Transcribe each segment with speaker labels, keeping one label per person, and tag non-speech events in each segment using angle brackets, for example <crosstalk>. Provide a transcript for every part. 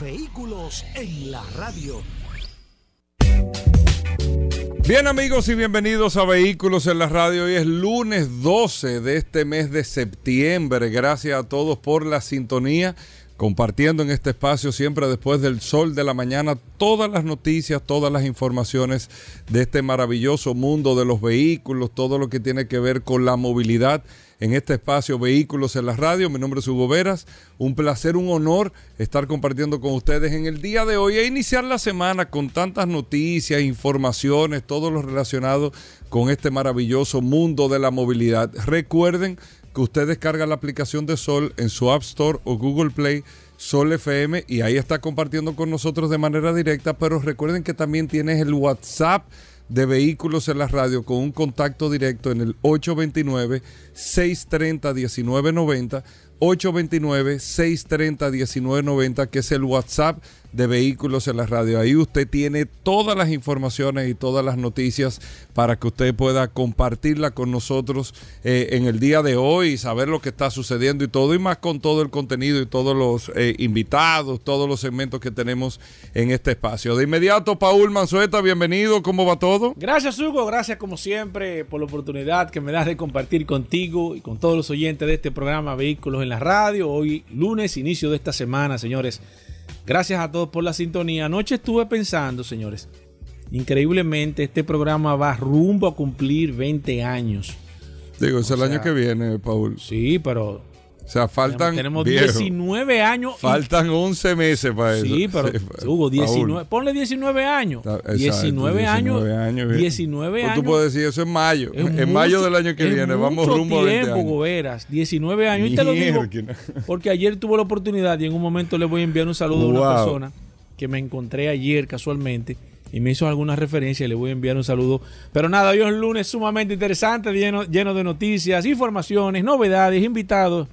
Speaker 1: Vehículos en la radio.
Speaker 2: Bien amigos y bienvenidos a Vehículos en la Radio. Hoy es lunes 12 de este mes de septiembre. Gracias a todos por la sintonía, compartiendo en este espacio siempre después del sol de la mañana todas las noticias, todas las informaciones de este maravilloso mundo de los vehículos, todo lo que tiene que ver con la movilidad en este espacio Vehículos en la Radio. Mi nombre es Hugo Veras. Un placer, un honor estar compartiendo con ustedes en el día de hoy e iniciar la semana con tantas noticias, informaciones, todo lo relacionado con este maravilloso mundo de la movilidad. Recuerden que usted descarga la aplicación de Sol en su App Store o Google Play. Sol FM y ahí está compartiendo con nosotros de manera directa, pero recuerden que también tienes el WhatsApp de vehículos en la radio con un contacto directo en el 829-630-1990, 829-630-1990, que es el WhatsApp de vehículos en la radio. Ahí usted tiene todas las informaciones y todas las noticias para que usted pueda compartirla con nosotros eh, en el día de hoy y saber lo que está sucediendo y todo, y más con todo el contenido y todos los eh, invitados, todos los segmentos que tenemos en este espacio. De inmediato, Paul Manzueta, bienvenido, ¿cómo va todo?
Speaker 3: Gracias, Hugo, gracias como siempre por la oportunidad que me das de compartir contigo y con todos los oyentes de este programa Vehículos en la Radio. Hoy, lunes, inicio de esta semana, señores. Gracias a todos por la sintonía. Anoche estuve pensando, señores, increíblemente este programa va rumbo a cumplir 20 años.
Speaker 2: Digo, es el año que viene, Paul.
Speaker 3: Sí, pero
Speaker 2: o sea, faltan.
Speaker 3: Tenemos 19 años.
Speaker 2: Faltan 11 meses para eso.
Speaker 3: Sí, pero Hugo, 19. Ponle 19 años. 19 años. 19 años.
Speaker 2: Tú puedes decir eso en mayo. en mayo del año que viene. Vamos rumbo a 20 años.
Speaker 3: Veras. 19 años. Y te lo digo porque ayer tuve la oportunidad y en un momento le voy a enviar un saludo a una persona que me encontré ayer casualmente y me hizo alguna referencia y le voy a enviar un saludo. Pero nada, hoy es un lunes sumamente interesante, lleno, lleno de noticias, informaciones, novedades, invitados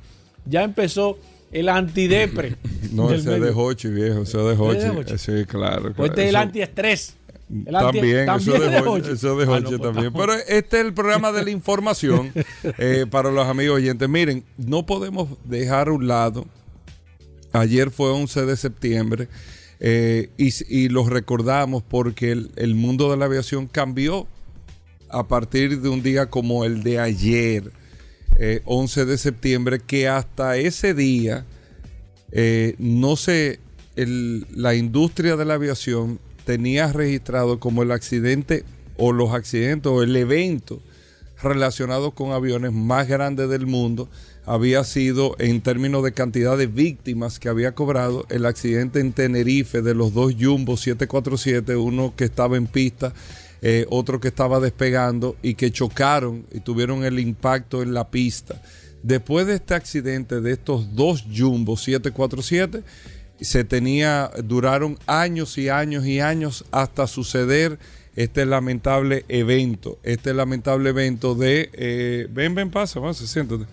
Speaker 3: ya empezó el antidepre. <laughs>
Speaker 2: no, ese de Hochi, viejo, ese de Hochi. Sí, claro.
Speaker 3: Pues este es el antiestrés.
Speaker 2: El también, eso de Hochi, eso de Hochi también. Pero este es el programa de la <laughs> información eh, para los amigos oyentes. Miren, no podemos dejar a un lado. Ayer fue 11 de septiembre eh, y, y los recordamos porque el, el mundo de la aviación cambió a partir de un día como el de ayer 11 eh, de septiembre, que hasta ese día eh, no sé, la industria de la aviación tenía registrado como el accidente o los accidentes o el evento relacionado con aviones más grande del mundo había sido en términos de cantidad de víctimas que había cobrado el accidente en Tenerife de los dos Jumbo 747, uno que estaba en pista eh, otro que estaba despegando y que chocaron y tuvieron el impacto en la pista. Después de este accidente de estos dos Jumbo 747, se tenía, duraron años y años y años hasta suceder este lamentable evento, este lamentable evento de, eh, ven, ven, pasa, vamos, siéntate,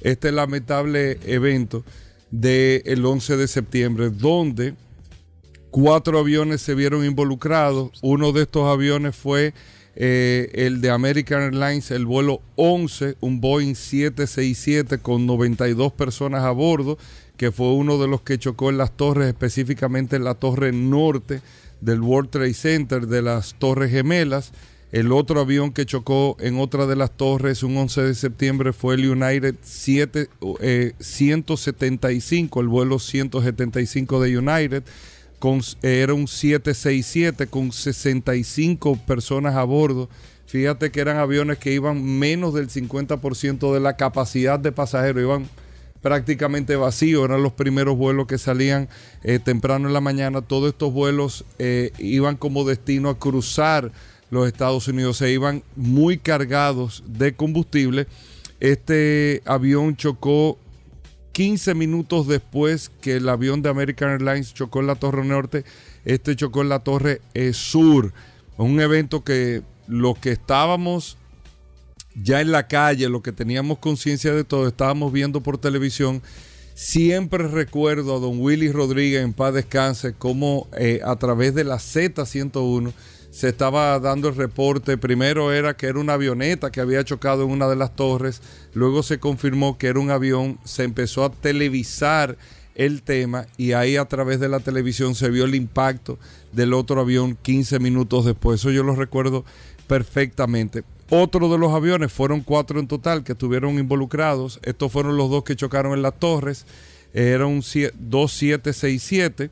Speaker 2: este lamentable evento del el 11 de septiembre, donde Cuatro aviones se vieron involucrados. Uno de estos aviones fue eh, el de American Airlines, el vuelo 11, un Boeing 767 con 92 personas a bordo, que fue uno de los que chocó en las torres, específicamente en la torre norte del World Trade Center de las Torres Gemelas. El otro avión que chocó en otra de las torres un 11 de septiembre fue el United 7, 175, eh, el vuelo 175 de United era un 767 con 65 personas a bordo. Fíjate que eran aviones que iban menos del 50% de la capacidad de pasajeros, iban prácticamente vacíos, eran los primeros vuelos que salían eh, temprano en la mañana. Todos estos vuelos eh, iban como destino a cruzar los Estados Unidos, se iban muy cargados de combustible. Este avión chocó 15 minutos después que el avión de American Airlines chocó en la Torre Norte, este chocó en la Torre eh, Sur. Un evento que lo que estábamos ya en la calle, lo que teníamos conciencia de todo, estábamos viendo por televisión. Siempre recuerdo a don Willy Rodríguez en paz descanse, como eh, a través de la Z101 se estaba dando el reporte. Primero era que era una avioneta que había chocado en una de las torres, luego se confirmó que era un avión, se empezó a televisar el tema y ahí a través de la televisión se vio el impacto del otro avión 15 minutos después. Eso yo lo recuerdo perfectamente. Otro de los aviones, fueron cuatro en total que estuvieron involucrados. Estos fueron los dos que chocaron en las torres. Era un 2767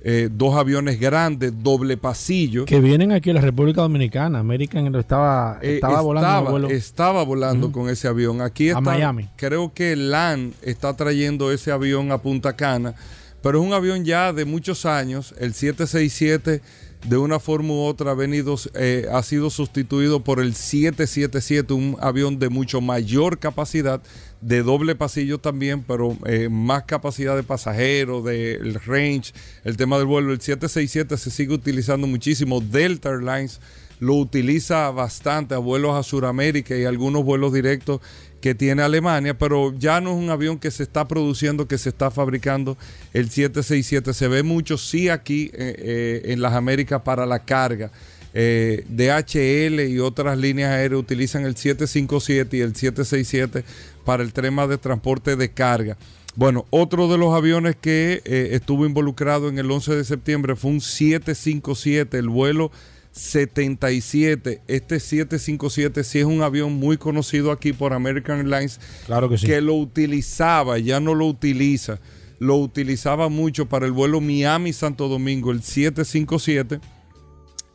Speaker 2: eh, dos aviones grandes, doble pasillo.
Speaker 3: Que vienen aquí a la República Dominicana. American estaba,
Speaker 2: eh, estaba, volando. Estaba volando con ese avión. Aquí está,
Speaker 3: a Miami.
Speaker 2: Creo que LAN está trayendo ese avión a Punta Cana. Pero es un avión ya de muchos años. El 767 de una forma u otra ha, venido, eh, ha sido sustituido por el 777, un avión de mucho mayor capacidad de doble pasillo también, pero eh, más capacidad de pasajeros, del range, el tema del vuelo. El 767 se sigue utilizando muchísimo. Delta Airlines lo utiliza bastante a vuelos a Sudamérica y algunos vuelos directos que tiene Alemania, pero ya no es un avión que se está produciendo, que se está fabricando el 767. Se ve mucho, sí, aquí eh, eh, en las Américas para la carga. DHL y otras líneas aéreas utilizan el 757 y el 767 para el tema de transporte de carga. Bueno, otro de los aviones que eh, estuvo involucrado en el 11 de septiembre fue un 757, el vuelo 77. Este 757 sí es un avión muy conocido aquí por American Airlines.
Speaker 3: Claro que sí.
Speaker 2: Que lo utilizaba, ya no lo utiliza. Lo utilizaba mucho para el vuelo Miami-Santo Domingo, el 757.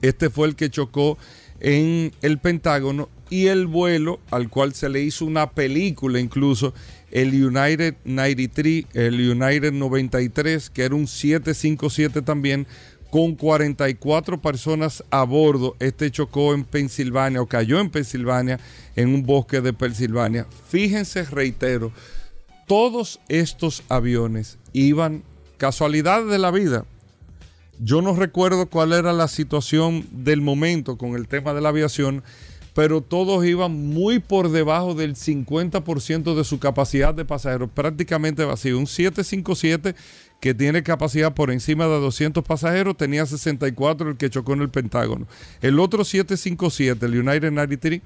Speaker 2: Este fue el que chocó en el Pentágono y el vuelo al cual se le hizo una película incluso, el United 93, el United 93, que era un 757 también, con 44 personas a bordo. Este chocó en Pensilvania o cayó en Pensilvania, en un bosque de Pensilvania. Fíjense, reitero, todos estos aviones iban, casualidad de la vida, yo no recuerdo cuál era la situación del momento con el tema de la aviación, pero todos iban muy por debajo del 50% de su capacidad de pasajeros, prácticamente vacío. Un 757 que tiene capacidad por encima de 200 pasajeros, tenía 64 el que chocó en el Pentágono. El otro 757, el United 93,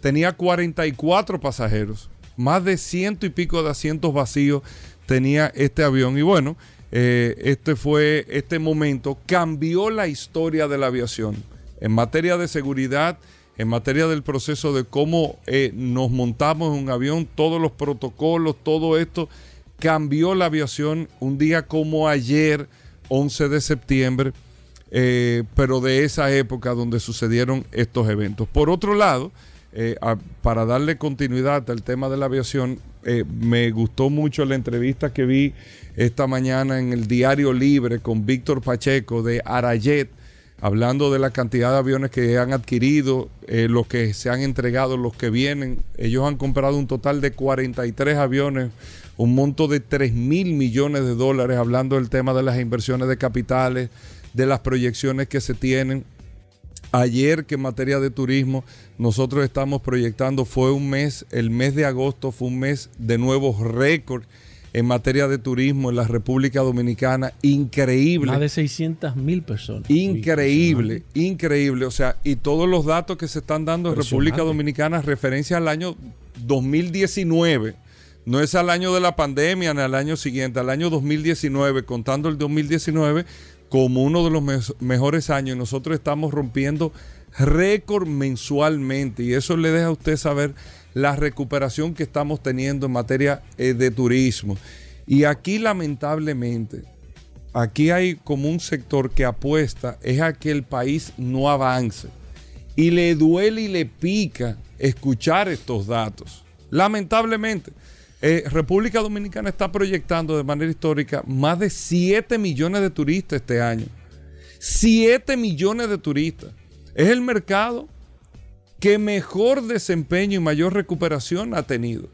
Speaker 2: tenía 44 pasajeros, más de ciento y pico de asientos vacíos tenía este avión. Y bueno, eh, este fue este momento, cambió la historia de la aviación en materia de seguridad, en materia del proceso de cómo eh, nos montamos en un avión, todos los protocolos, todo esto, cambió la aviación un día como ayer, 11 de septiembre, eh, pero de esa época donde sucedieron estos eventos. Por otro lado, para darle continuidad al tema de la aviación, me gustó mucho la entrevista que vi esta mañana en el Diario Libre con Víctor Pacheco de Arayet, hablando de la cantidad de aviones que han adquirido, eh, los que se han entregado, los que vienen. Ellos han comprado un total de 43 aviones, un monto de 3 mil millones de dólares, hablando del tema de las inversiones de capitales, de las proyecciones que se tienen. Ayer que en materia de turismo nosotros estamos proyectando fue un mes, el mes de agosto fue un mes de nuevos récords en materia de turismo en la República Dominicana, increíble.
Speaker 3: Más de 600 mil personas.
Speaker 2: Increíble, increíble. O sea, y todos los datos que se están dando en República Dominicana referencia al año 2019. No es al año de la pandemia ni al año siguiente, al año 2019, contando el 2019 como uno de los mejores años. Nosotros estamos rompiendo récord mensualmente y eso le deja a usted saber la recuperación que estamos teniendo en materia eh, de turismo. Y aquí lamentablemente, aquí hay como un sector que apuesta es a que el país no avance. Y le duele y le pica escuchar estos datos. Lamentablemente, eh, República Dominicana está proyectando de manera histórica más de 7 millones de turistas este año. 7 millones de turistas. Es el mercado que mejor desempeño y mayor recuperación ha tenido.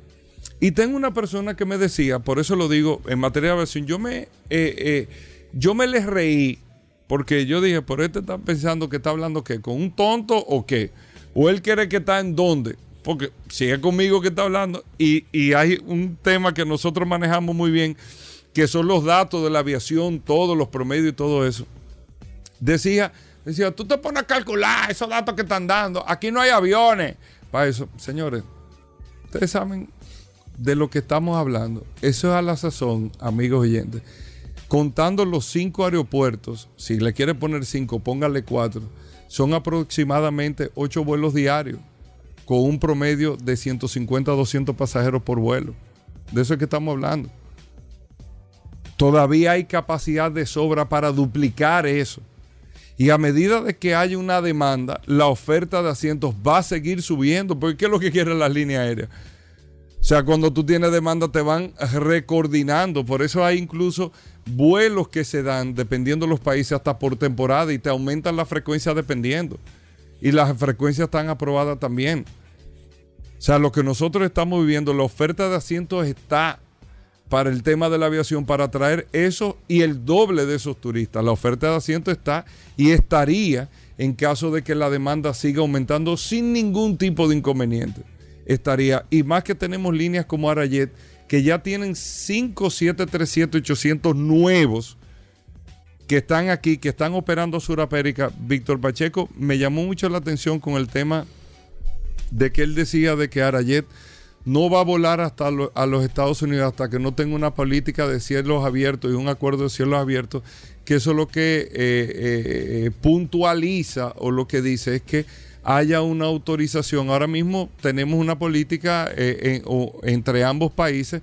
Speaker 2: Y tengo una persona que me decía, por eso lo digo, en materia de aviación, yo me, eh, eh, yo me les reí porque yo dije, por este está pensando que está hablando qué, con un tonto o qué. O él quiere que está en dónde. Porque sigue conmigo que está hablando. Y, y hay un tema que nosotros manejamos muy bien, que son los datos de la aviación, todos los promedios y todo eso. Decía, decía, tú te pones a calcular esos datos que están dando. Aquí no hay aviones. Para eso, señores, ustedes saben de lo que estamos hablando. Eso es a la sazón, amigos oyentes. Contando los cinco aeropuertos, si le quiere poner cinco, póngale cuatro. Son aproximadamente ocho vuelos diarios, con un promedio de 150 a 200 pasajeros por vuelo. De eso es que estamos hablando. Todavía hay capacidad de sobra para duplicar eso. Y a medida de que haya una demanda, la oferta de asientos va a seguir subiendo. Porque ¿qué es lo que quieren las líneas aéreas? O sea, cuando tú tienes demanda te van recoordinando. Por eso hay incluso vuelos que se dan, dependiendo de los países, hasta por temporada y te aumentan la frecuencia dependiendo. Y las frecuencias están aprobadas también. O sea, lo que nosotros estamos viviendo, la oferta de asientos está para el tema de la aviación, para atraer eso y el doble de esos turistas. La oferta de asientos está y estaría en caso de que la demanda siga aumentando sin ningún tipo de inconveniente estaría. Y más que tenemos líneas como Arayet, que ya tienen 5, 7, 800 nuevos que están aquí, que están operando Surapérica. Víctor Pacheco me llamó mucho la atención con el tema de que él decía de que Arayet no va a volar hasta a los Estados Unidos hasta que no tenga una política de cielos abiertos y un acuerdo de cielos abiertos, que eso lo que eh, eh, eh, puntualiza o lo que dice es que haya una autorización. Ahora mismo tenemos una política entre ambos países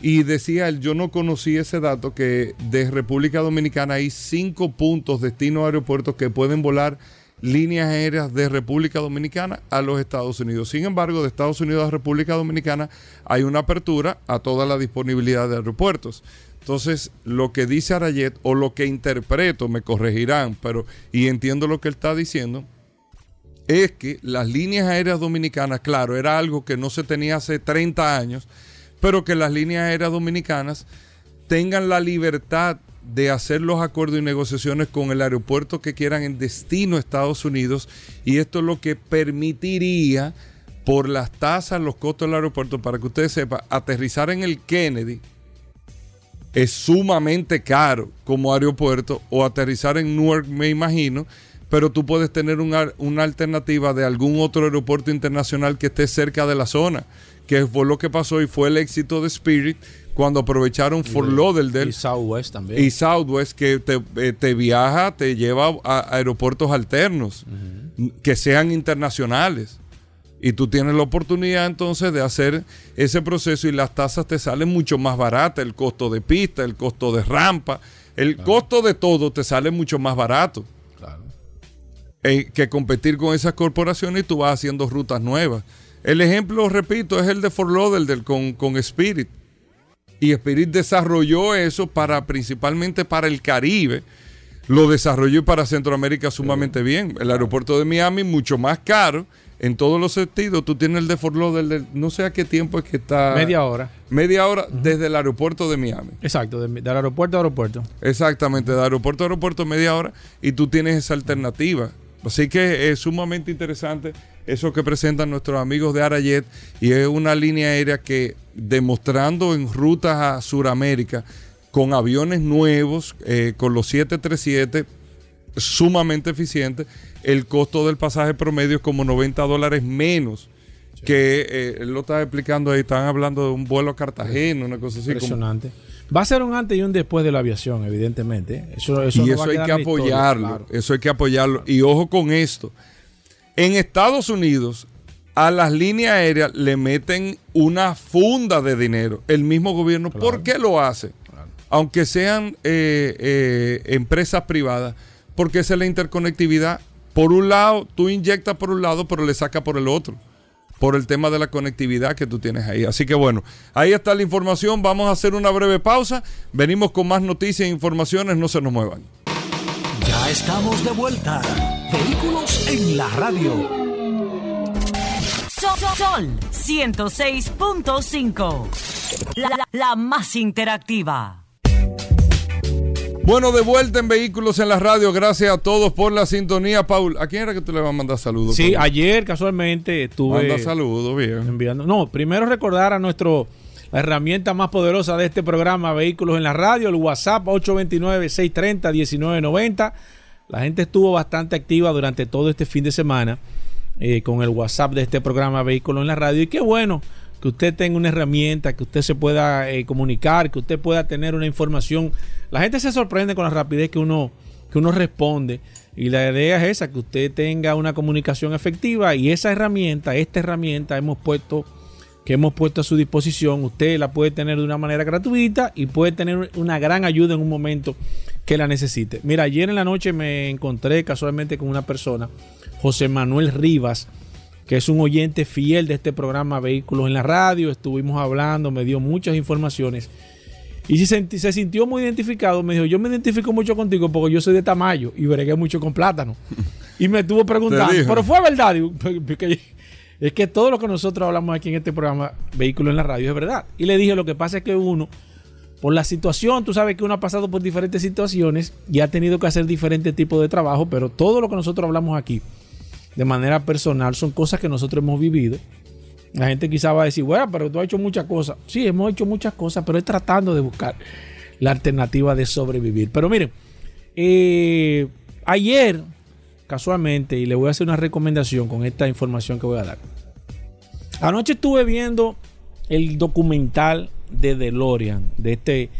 Speaker 2: y decía él, yo no conocí ese dato, que de República Dominicana hay cinco puntos, destino aeropuertos que pueden volar líneas aéreas de República Dominicana a los Estados Unidos. Sin embargo, de Estados Unidos a República Dominicana hay una apertura a toda la disponibilidad de aeropuertos. Entonces, lo que dice Arayet o lo que interpreto, me corregirán, pero y entiendo lo que él está diciendo, es que las líneas aéreas dominicanas, claro, era algo que no se tenía hace 30 años, pero que las líneas aéreas dominicanas tengan la libertad de hacer los acuerdos y negociaciones con el aeropuerto que quieran en destino a Estados Unidos y esto es lo que permitiría por las tasas, los costos del aeropuerto, para que ustedes sepan, aterrizar en el Kennedy es sumamente caro como aeropuerto o aterrizar en Newark, me imagino, pero tú puedes tener una, alternativa de algún otro aeropuerto internacional que esté cerca de la zona, que fue lo que pasó y fue el éxito de Spirit cuando aprovecharon Fort Lauderdale.
Speaker 3: Y Southwest también.
Speaker 2: Y Southwest que te, eh, viaja, te lleva a aeropuertos alternos, que sean internacionales. Y tú tienes la oportunidad entonces de hacer ese proceso y las tasas te salen mucho más baratas, el costo de pista, el costo de rampa, el costo de todo te sale mucho más barato. Eh, que competir con esas corporaciones y tú vas haciendo rutas nuevas. El ejemplo, repito, es el de Fort Lauderdale con, con Spirit. Y Spirit desarrolló eso para principalmente para el Caribe. Lo desarrolló para Centroamérica sumamente bien. El aeropuerto de Miami mucho más caro en todos los sentidos. Tú tienes el de Fort Lauderdale, no sé a qué tiempo es que está.
Speaker 3: Media hora.
Speaker 2: Media hora desde el aeropuerto de Miami.
Speaker 3: Exacto, del aeropuerto a aeropuerto.
Speaker 2: Exactamente, de aeropuerto a aeropuerto media hora y tú tienes esa alternativa. Así que es sumamente interesante eso que presentan nuestros amigos de Arayet y es una línea aérea que demostrando en rutas a Sudamérica con aviones nuevos, eh, con los 737 sumamente eficientes, el costo del pasaje promedio es como 90 dólares menos que eh, él lo estaba explicando ahí, estaban hablando de un vuelo a Cartagena, una cosa así.
Speaker 3: Impresionante. Va a ser un antes y un después de la aviación, evidentemente.
Speaker 2: Eso, y eso hay que apoyarlo. Eso hay que apoyarlo. Y ojo con esto. En Estados Unidos, a las líneas aéreas le meten una funda de dinero. El mismo gobierno. ¿Por qué lo hace? Aunque sean eh, eh, empresas privadas. Porque esa es la interconectividad. Por un lado, tú inyectas por un lado, pero le sacas por el otro por el tema de la conectividad que tú tienes ahí. Así que bueno, ahí está la información. Vamos a hacer una breve pausa. Venimos con más noticias e informaciones. No se nos muevan.
Speaker 1: Ya estamos de vuelta. Vehículos en la radio.
Speaker 4: Sol 106.5. La, más interactiva.
Speaker 2: Bueno, de vuelta en Vehículos en la Radio. Gracias a todos por la sintonía. Paul, ¿a quién era que tú le vas a mandar saludos?
Speaker 3: Sí, ayer casualmente estuve.
Speaker 2: Manda saludos, bien.
Speaker 3: Enviando. No, primero recordar a nuestro. La herramienta más poderosa de este programa, Vehículos en la Radio, el WhatsApp 829-630-1990. La gente estuvo bastante activa durante todo este fin de semana eh, con el WhatsApp de este programa Vehículos en la Radio. Y qué bueno que usted tenga una herramienta, que usted se pueda eh, comunicar, que usted pueda tener una información. La gente se sorprende con la rapidez que uno, que uno responde. Y la idea es esa, que usted tenga una comunicación efectiva y esa herramienta, esta herramienta hemos puesto que hemos puesto a su disposición, usted la puede tener de una manera gratuita y puede tener una gran ayuda en un momento que la necesite. Mira, ayer en la noche me encontré casualmente con una persona José Manuel Rivas, que es un oyente fiel de este programa Vehículos en la Radio. Estuvimos hablando, me dio muchas informaciones. Y se, se sintió muy identificado. Me dijo, yo me identifico mucho contigo porque yo soy de Tamayo y bregué mucho con plátano. Y me estuvo preguntando, pero fue verdad. Es que todo lo que nosotros hablamos aquí en este programa Vehículos en la Radio es verdad. Y le dije, lo que pasa es que uno, por la situación, tú sabes que uno ha pasado por diferentes situaciones y ha tenido que hacer diferentes tipos de trabajo, pero todo lo que nosotros hablamos aquí de manera personal son cosas que nosotros hemos vivido. La gente quizá va a decir, bueno, pero tú has hecho muchas cosas. Sí, hemos hecho muchas cosas, pero es tratando de buscar la alternativa de sobrevivir. Pero miren, eh, ayer, casualmente, y le voy a hacer una recomendación con esta información que voy a dar. Anoche estuve viendo el documental de DeLorean, de este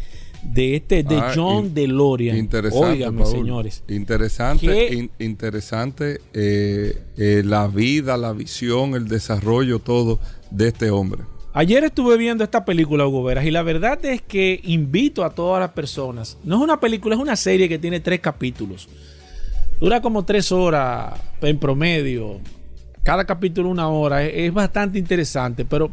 Speaker 3: de este de ah, John DeLorean.
Speaker 2: Interesante, señores. Interesante, interesante eh, eh, la vida, la visión, el desarrollo, todo de este hombre.
Speaker 3: Ayer estuve viendo esta película, Hugo Veras, y la verdad es que invito a todas las personas. No es una película, es una serie que tiene tres capítulos. Dura como tres horas en promedio. Cada capítulo una hora. es bastante interesante, pero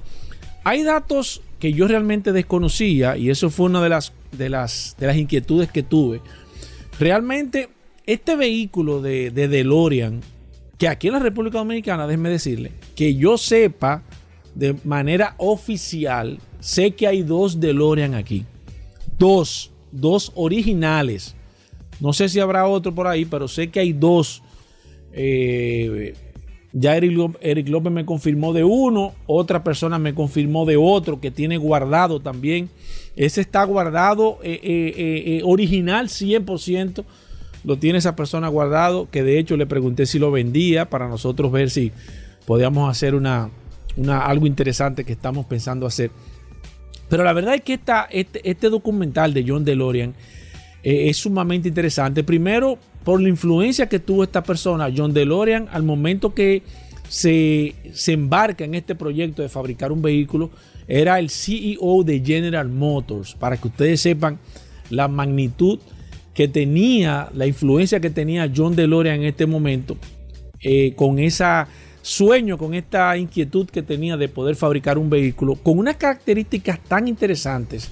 Speaker 3: hay datos que yo realmente desconocía y eso fue una de las, de las, de las inquietudes que tuve. Realmente, este vehículo de, de DeLorean, que aquí en la República Dominicana, déjeme decirle, que yo sepa de manera oficial, sé que hay dos DeLorean aquí. Dos, dos originales. No sé si habrá otro por ahí, pero sé que hay dos. Eh, ya Eric, López me confirmó de uno, otra persona me confirmó de otro que tiene guardado también. Ese está guardado eh, eh, eh, original 100%. Lo tiene esa persona guardado, que de hecho le pregunté si lo vendía para nosotros ver si podíamos hacer una, algo interesante que estamos pensando hacer. Pero la verdad es que esta, este, este documental de John DeLorean es sumamente interesante. Primero, por la influencia que tuvo esta persona, John DeLorean, al momento que se, embarca en este proyecto de fabricar un vehículo, era el CEO de General Motors, para que ustedes sepan la magnitud que tenía, la influencia que tenía John DeLorean en este momento, eh, con ese sueño, con esta inquietud que tenía de poder fabricar un vehículo, con unas características tan interesantes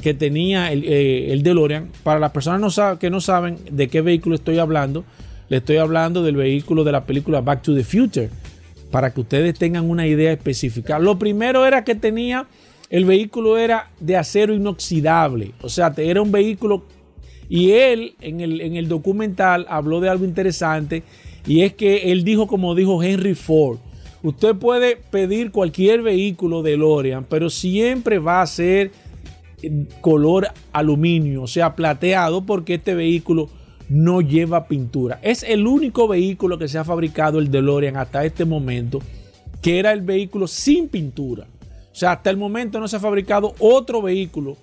Speaker 3: que tenía el, eh, el DeLorean. Para las personas que no saben de qué vehículo estoy hablando, le estoy hablando del vehículo de la película Back to the Future, para que ustedes tengan una idea específica. Lo primero era que tenía, el vehículo era de acero inoxidable, o sea, era un vehículo y él en el, en el documental habló de algo interesante y es que él dijo como dijo Henry Ford, usted puede pedir cualquier vehículo de DeLorean, pero siempre va a ser color aluminio, o sea, plateado, porque este vehículo no lleva pintura. Es el único vehículo que se ha fabricado el DeLorean hasta este momento que era el vehículo sin pintura. O sea, hasta el momento no se ha fabricado otro vehículo,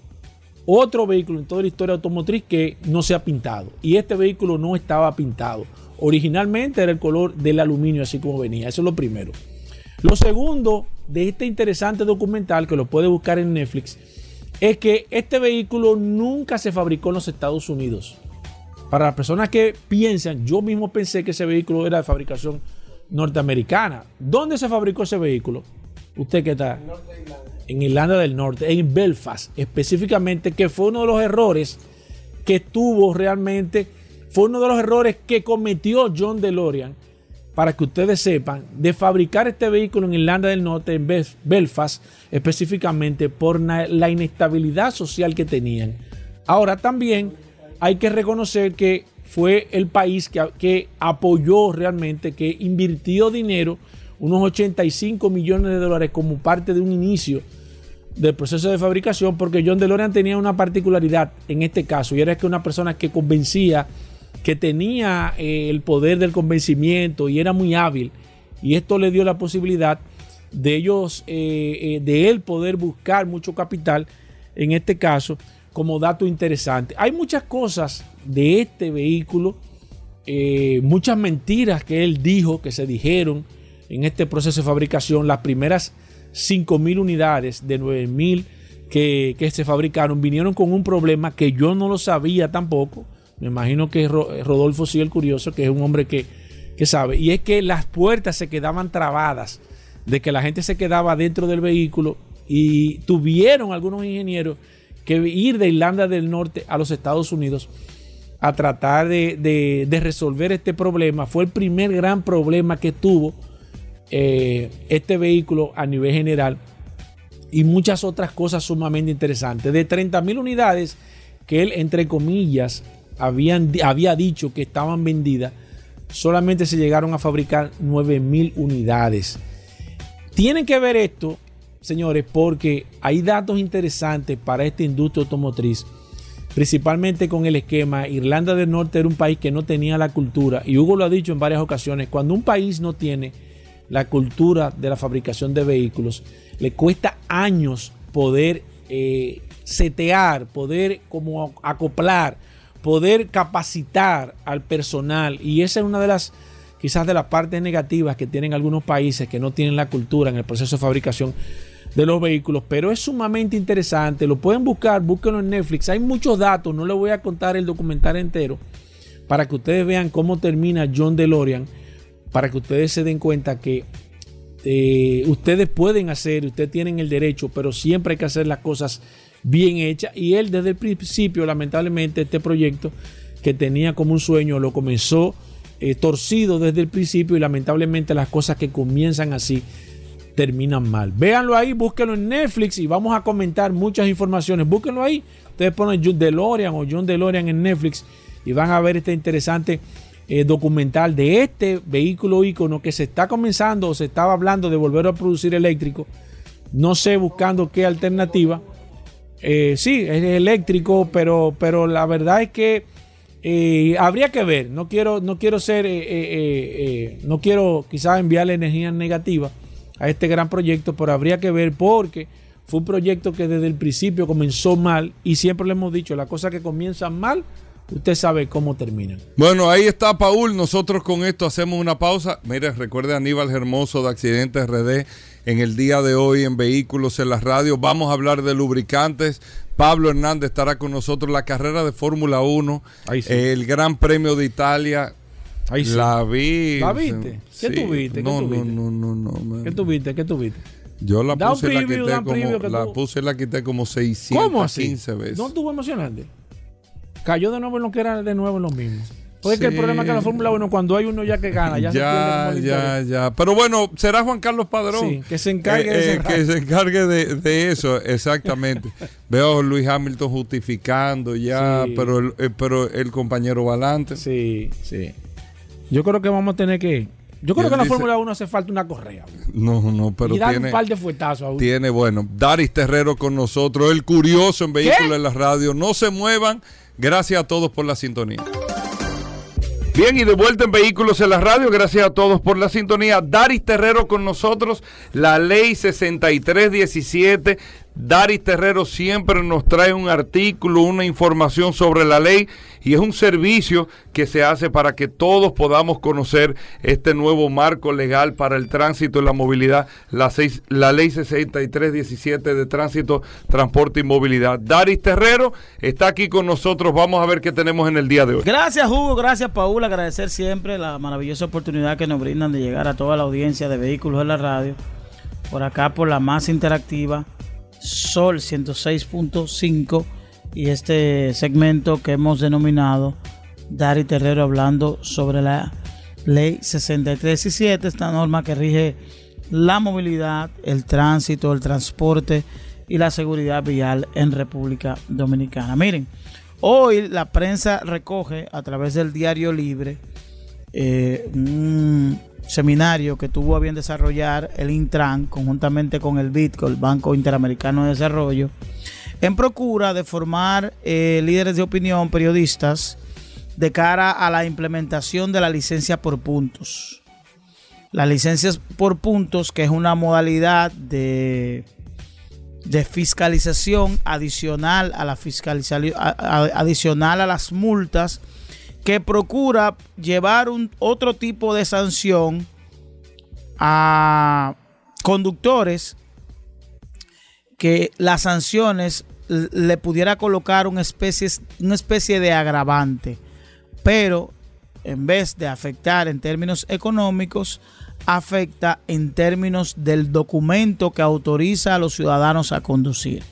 Speaker 3: otro vehículo en toda la historia automotriz que no se ha pintado. Y este vehículo no estaba pintado. Originalmente era el color del aluminio, así como venía. Eso es lo primero. Lo segundo de este interesante documental que lo puede buscar en Netflix es que este vehículo nunca se fabricó en los Estados Unidos. Para las personas que piensan, yo mismo pensé que ese vehículo era de fabricación norteamericana. ¿Dónde se fabricó ese vehículo? Usted que está en Irlanda del Norte, en Belfast específicamente, que fue uno de los errores que tuvo realmente, fue uno de los errores que cometió John DeLorean para que ustedes sepan, de fabricar este vehículo en Irlanda del Norte, en Belfast, específicamente por la inestabilidad social que tenían. Ahora también hay que reconocer que fue el país que, que apoyó realmente, que invirtió dinero, unos 85 millones de dólares como parte de un inicio del proceso de fabricación, porque John DeLorean tenía una particularidad en este caso, y era que una persona que convencía, que tenía eh, el poder del convencimiento y era muy hábil, y esto le dio la posibilidad de ellos, eh, eh, de él poder buscar mucho capital, en este caso, como dato interesante. Hay muchas cosas de este vehículo, muchas mentiras que él dijo, que se dijeron en este proceso de fabricación, las primeras 5.000 unidades de 9.000 que, que se fabricaron vinieron con un problema que yo no lo sabía tampoco. Me imagino que Rodolfo sí el curioso, que es un hombre que, que sabe. Y es que las puertas se quedaban trabadas, de que la gente se quedaba dentro del vehículo y tuvieron algunos ingenieros que ir de Irlanda del Norte a los Estados Unidos a tratar de, de, resolver este problema. Fue el primer gran problema que tuvo eh, este vehículo a nivel general y muchas otras cosas sumamente interesantes. De 30 mil unidades que él, entre comillas, habían, había dicho que estaban vendidas, solamente se llegaron a fabricar 9 mil unidades. Tienen que ver esto, señores, porque hay datos interesantes para esta industria automotriz, principalmente con el esquema. Irlanda del Norte era un país que no tenía la cultura, y Hugo lo ha dicho en varias ocasiones, cuando un país no tiene la cultura de la fabricación de vehículos, le cuesta años poder eh, setear, poder como acoplar, poder capacitar al personal. Y esa es una de las, quizás de las partes negativas que tienen algunos países que no tienen la cultura en el proceso de fabricación de los vehículos, pero es sumamente interesante. Lo pueden buscar, búsquenlo en Netflix. Hay muchos datos, no les voy a contar el documental entero para que ustedes vean cómo termina John DeLorean para que ustedes se den cuenta que eh, ustedes pueden hacer, ustedes tienen el derecho, pero siempre hay que hacer las cosas bien hechas. Y él desde el principio, lamentablemente, este proyecto que tenía como un sueño lo comenzó eh, torcido desde el principio y lamentablemente las cosas que comienzan así terminan mal. Véanlo ahí, búsquenlo en Netflix y vamos a comentar muchas informaciones. Búsquenlo ahí. Ustedes ponen John DeLorean o John DeLorean en Netflix y van a ver este interesante eh, documental de este vehículo ícono que se está comenzando o se estaba hablando de volver a producir eléctrico. No sé buscando qué alternativa. Eh, sí, es eléctrico, pero, pero la verdad es que eh, habría que ver. No quiero, no quiero ser, no quiero quizás enviarle energía negativa a este gran proyecto, pero habría que ver porque fue un proyecto que desde el principio comenzó mal y siempre le hemos dicho, las cosas que comienzan mal usted sabe cómo terminan.
Speaker 2: Bueno, ahí está Paul. Nosotros con esto hacemos una pausa. Mire, recuerde a Aníbal Hermoso de Accidentes RD en el día de hoy en Vehículos en la Radio. Vamos a hablar de lubricantes. Pablo Hernández estará con nosotros. La carrera de Fórmula 1, el Gran Premio de Italia.
Speaker 3: Ahí
Speaker 2: La vi.
Speaker 3: ¿La viste? ¿Qué tuviste?
Speaker 2: No, no, no, no, no.
Speaker 3: ¿Qué tuviste? ¿Qué tuviste?
Speaker 2: Yo la puse, la quité como, la puse la quité como 615 veces.
Speaker 3: ¿No tuvo emocionante? cayó de nuevo en lo que era de nuevo en lo mismo. Porque que el problema es que la Fórmula 1, cuando hay uno ya que gana, ya,
Speaker 2: ya se Ya, ya. Pero bueno, será Juan Carlos Padrón. Sí,
Speaker 3: que se encargue de
Speaker 2: eh, Que se encargue de, eso, exactamente. <laughs> Veo a Luis Hamilton justificando ya, pero, el, eh, pero el compañero Valante.
Speaker 3: Sí, sí. Yo creo que vamos a tener que. Yo creo que en la Fórmula 1 hace falta una correa.
Speaker 2: No, no, pero.
Speaker 3: Y dar un par de fuetazos
Speaker 2: Tiene, bueno, Daris Terrero con nosotros, el curioso en Vehículos en la Radio. No se muevan. Gracias a todos por la sintonía. Bien, y de vuelta en Vehículos en la Radio, gracias a todos por la sintonía. Daris Terrero con nosotros, la ley 6317 Daris Terrero siempre nos trae un artículo, una información sobre la ley y es un servicio que se hace para que todos podamos conocer este nuevo marco legal para el tránsito y la movilidad, la, ley 6317 de tránsito, transporte y movilidad. Daris Terrero está aquí con nosotros, vamos a ver qué tenemos en el día de hoy.
Speaker 5: Gracias Hugo, gracias Paula, agradecer siempre la maravillosa oportunidad que nos brindan de llegar a toda la audiencia de vehículos en la radio, por acá por la más interactiva Sol 106.5 y este segmento que hemos denominado Dari Terrero hablando sobre la Ley 6317, esta norma que rige la movilidad, el tránsito, el transporte y la seguridad vial en República Dominicana. Miren, hoy la prensa recoge a través del Diario Libre eh, un seminario que tuvo a bien desarrollar el Intran conjuntamente con el BITCO, el Banco Interamericano de Desarrollo, en procura de formar eh, líderes de opinión, periodistas, de cara a la implementación de la licencia por puntos. La licencia por puntos, que es una modalidad de, de fiscalización adicional a la fiscalización, adicional a las multas, que procura llevar un otro tipo de sanción a conductores que las sanciones le pudiera colocar una especie, una especie de agravante, pero en vez de afectar en términos económicos, afecta en términos del documento que autoriza a los ciudadanos a conducir.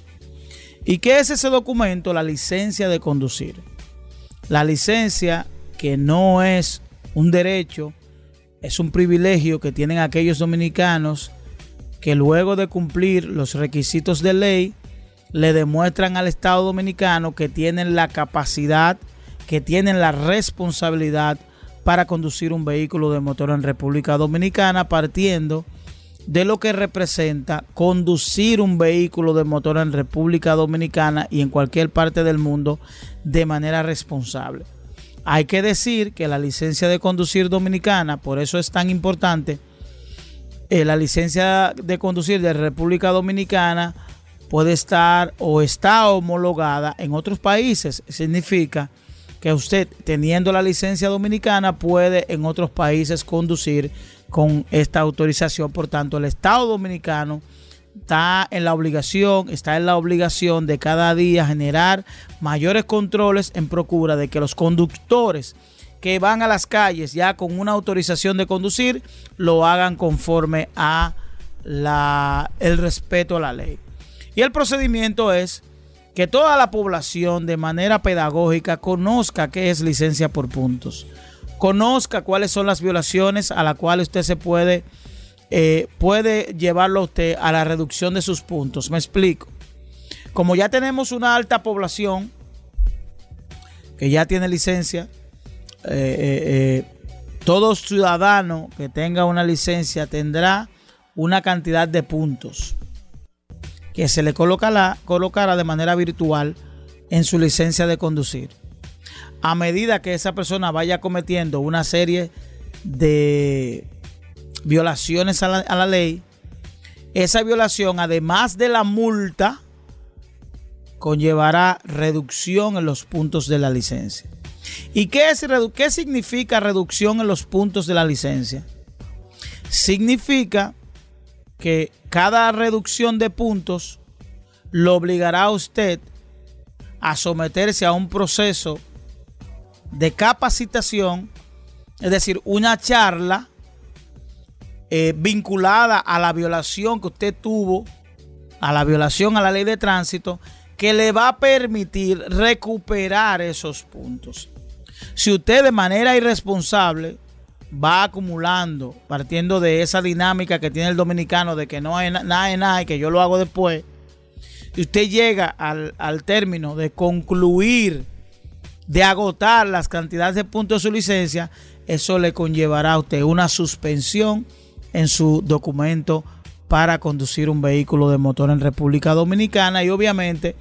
Speaker 5: ¿Y qué es ese documento? La licencia de conducir. La licencia que no es un derecho, es un privilegio que tienen aquellos dominicanos que luego de cumplir los requisitos de ley le demuestran al Estado dominicano que tienen la capacidad, que tienen la responsabilidad para conducir un vehículo de motor en República Dominicana, partiendo de lo que representa conducir un vehículo de motor en República Dominicana y en cualquier parte del mundo de manera responsable. Hay que decir que la licencia de conducir dominicana, por eso es tan importante, eh, la licencia de conducir de República Dominicana puede estar o está homologada en otros países. Significa que usted teniendo la licencia dominicana puede en otros países conducir con esta autorización. Por tanto, el Estado dominicano está en la obligación, está en la obligación de cada día generar mayores controles en procura de que los conductores que van a las calles ya con una autorización de conducir lo hagan conforme a la, el respeto a la ley. Y el procedimiento es que toda la población de manera pedagógica conozca qué es licencia por puntos, conozca cuáles son las violaciones a las cuales usted se puede, eh, puede llevarlo a usted a la reducción de sus puntos. Me explico. Como ya tenemos una alta población que ya tiene licencia, eh, eh, todo ciudadano que tenga una licencia tendrá una cantidad de puntos que se le colocará de manera virtual en su licencia de conducir. A medida que esa persona vaya cometiendo una serie de violaciones a la, ley, esa violación, además de la multa, conllevará reducción en los puntos de la licencia. ¿Y qué, qué significa reducción en los puntos de la licencia? Significa que cada reducción de puntos lo obligará a usted a someterse a un proceso de capacitación, es decir, una charla eh, vinculada a la violación que usted tuvo, a la violación a la ley de tránsito, que le va a permitir recuperar esos puntos. Si usted de manera irresponsable va acumulando, partiendo de esa dinámica que tiene el dominicano de que no hay nada de nada y que yo lo hago después, y usted llega al, al término de concluir, de agotar las cantidades de puntos de su licencia, eso le conllevará a usted una suspensión en su documento para conducir un vehículo de motor en República Dominicana y obviamente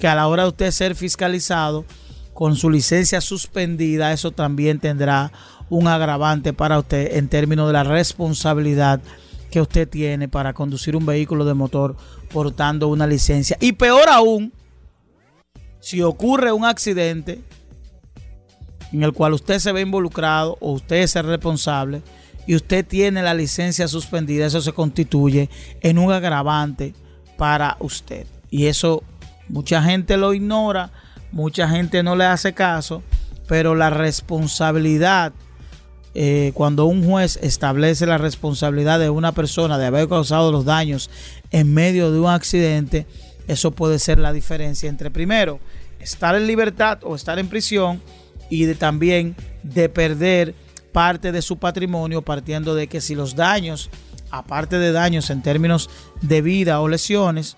Speaker 5: que a la hora de usted ser fiscalizado con su licencia suspendida, eso también tendrá un agravante para usted en términos de la responsabilidad que usted tiene para conducir un vehículo de motor portando una licencia. Y peor aún, si ocurre un accidente en el cual usted se ve involucrado o usted es el responsable y usted tiene la licencia suspendida, eso se constituye en un agravante para usted. Y eso mucha gente lo ignora, mucha gente no le hace caso, pero la responsabilidad eh, cuando un juez establece la responsabilidad de una persona de haber causado los daños en medio de un accidente, eso puede ser la diferencia entre primero estar en libertad o estar en prisión y también de perder parte de su patrimonio partiendo de que si los daños, aparte de daños en términos de vida o lesiones,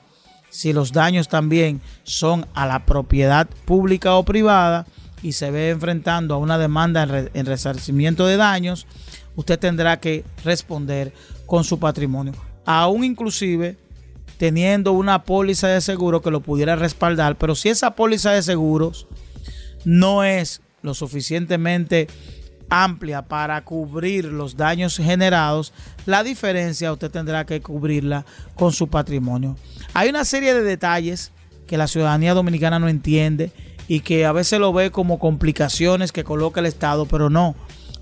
Speaker 5: si los daños también son a la propiedad pública o privada y se ve enfrentando a una demanda en, resarcimiento de daños, usted tendrá que responder con su patrimonio. Aún inclusive teniendo una póliza de seguro que lo pudiera respaldar, pero si esa póliza de seguros no es lo suficientemente amplia para cubrir los daños generados, la diferencia usted tendrá que cubrirla con su patrimonio. Hay una serie de detalles que la ciudadanía dominicana no entiende y que a veces lo ve como complicaciones que coloca el Estado, pero no.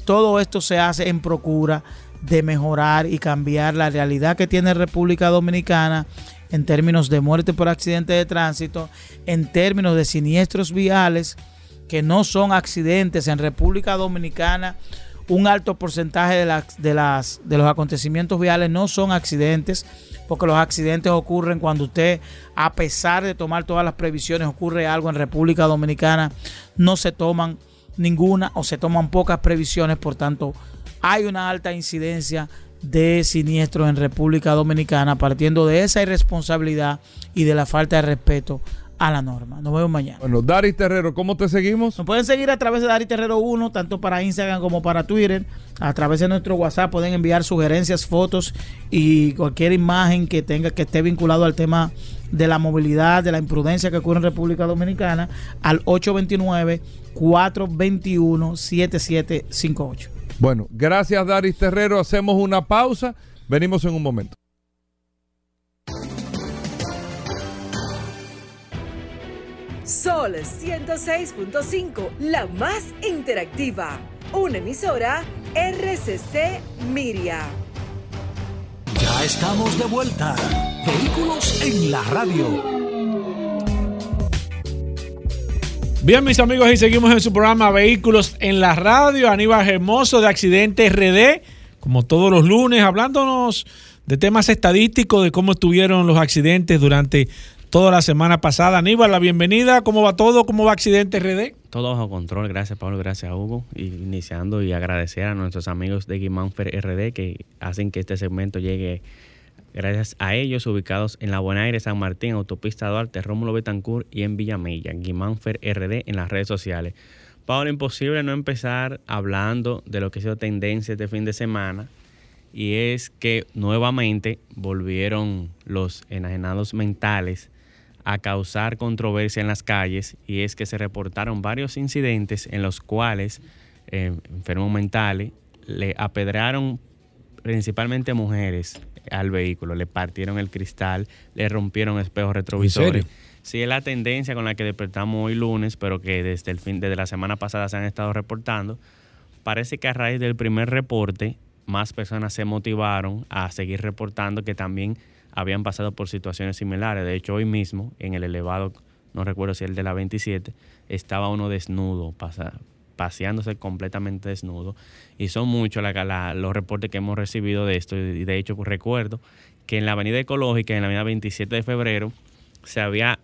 Speaker 5: Todo esto se hace en procura de mejorar y cambiar la realidad que tiene República Dominicana en términos de muerte por accidente de tránsito, en términos de siniestros viales que no son accidentes en República Dominicana. Un alto porcentaje de, las, de, las, de los acontecimientos viales no son accidentes, porque los accidentes ocurren cuando usted, a pesar de tomar todas las previsiones, ocurre algo en República Dominicana, no se toman ninguna o se toman pocas previsiones, por tanto, hay una alta incidencia de siniestros en República Dominicana, partiendo de esa irresponsabilidad y de la falta de respeto a la norma. Nos vemos mañana.
Speaker 2: Bueno, Dari Terrero, ¿cómo te seguimos?
Speaker 5: Nos pueden seguir a través de Dari Terrero 1, tanto para Instagram como para Twitter. A través de nuestro WhatsApp pueden enviar sugerencias, fotos y cualquier imagen que tenga que esté vinculado al tema de la movilidad, de la imprudencia que ocurre en República Dominicana al 829 421 7758.
Speaker 2: Bueno, gracias Daris Terrero. Hacemos una pausa. Venimos en un momento.
Speaker 6: Sol 106.5, la más interactiva. Una emisora RCC Miria.
Speaker 1: Ya estamos de vuelta. Vehículos en la radio.
Speaker 3: Bien, mis amigos, y seguimos en su programa Vehículos en la Radio. Aníbal Hermoso de Accidente RD, como todos los lunes, hablándonos de temas estadísticos, de cómo estuvieron los accidentes durante toda la semana pasada. Aníbal, la bienvenida. ¿Cómo va todo? ¿Cómo va Accidente RD?
Speaker 7: Todo bajo control. Gracias, Pablo. Gracias, Hugo. Y iniciando y agradecer a nuestros amigos de Guimánfer RD que hacen que este segmento llegue Gracias a ellos, ubicados en La Buenaire, San Martín, Autopista Duarte, Rómulo Betancourt y en Villamella, Guimánfer RD en las redes sociales. Pablo, imposible no empezar hablando de lo que ha sido tendencia este fin de semana y es que nuevamente volvieron los enajenados mentales a causar controversia en las calles y es que se reportaron varios incidentes en los cuales eh, enfermos mentales le apedrearon principalmente mujeres al vehículo, le partieron el cristal, le rompieron espejos retrovisores. Sí, es la tendencia con la que despertamos hoy lunes, pero que desde el fin, desde la semana pasada se han estado reportando. Parece que a raíz del primer reporte, más personas se motivaron a seguir reportando que también habían pasado por situaciones similares. De hecho, hoy mismo, en el elevado, no recuerdo si el de la 27, estaba uno desnudo, paseándose completamente desnudo. Y son muchos los reportes que hemos recibido de esto. Y de hecho, recuerdo que en la Avenida Ecológica, en la Avenida 27 de febrero, se había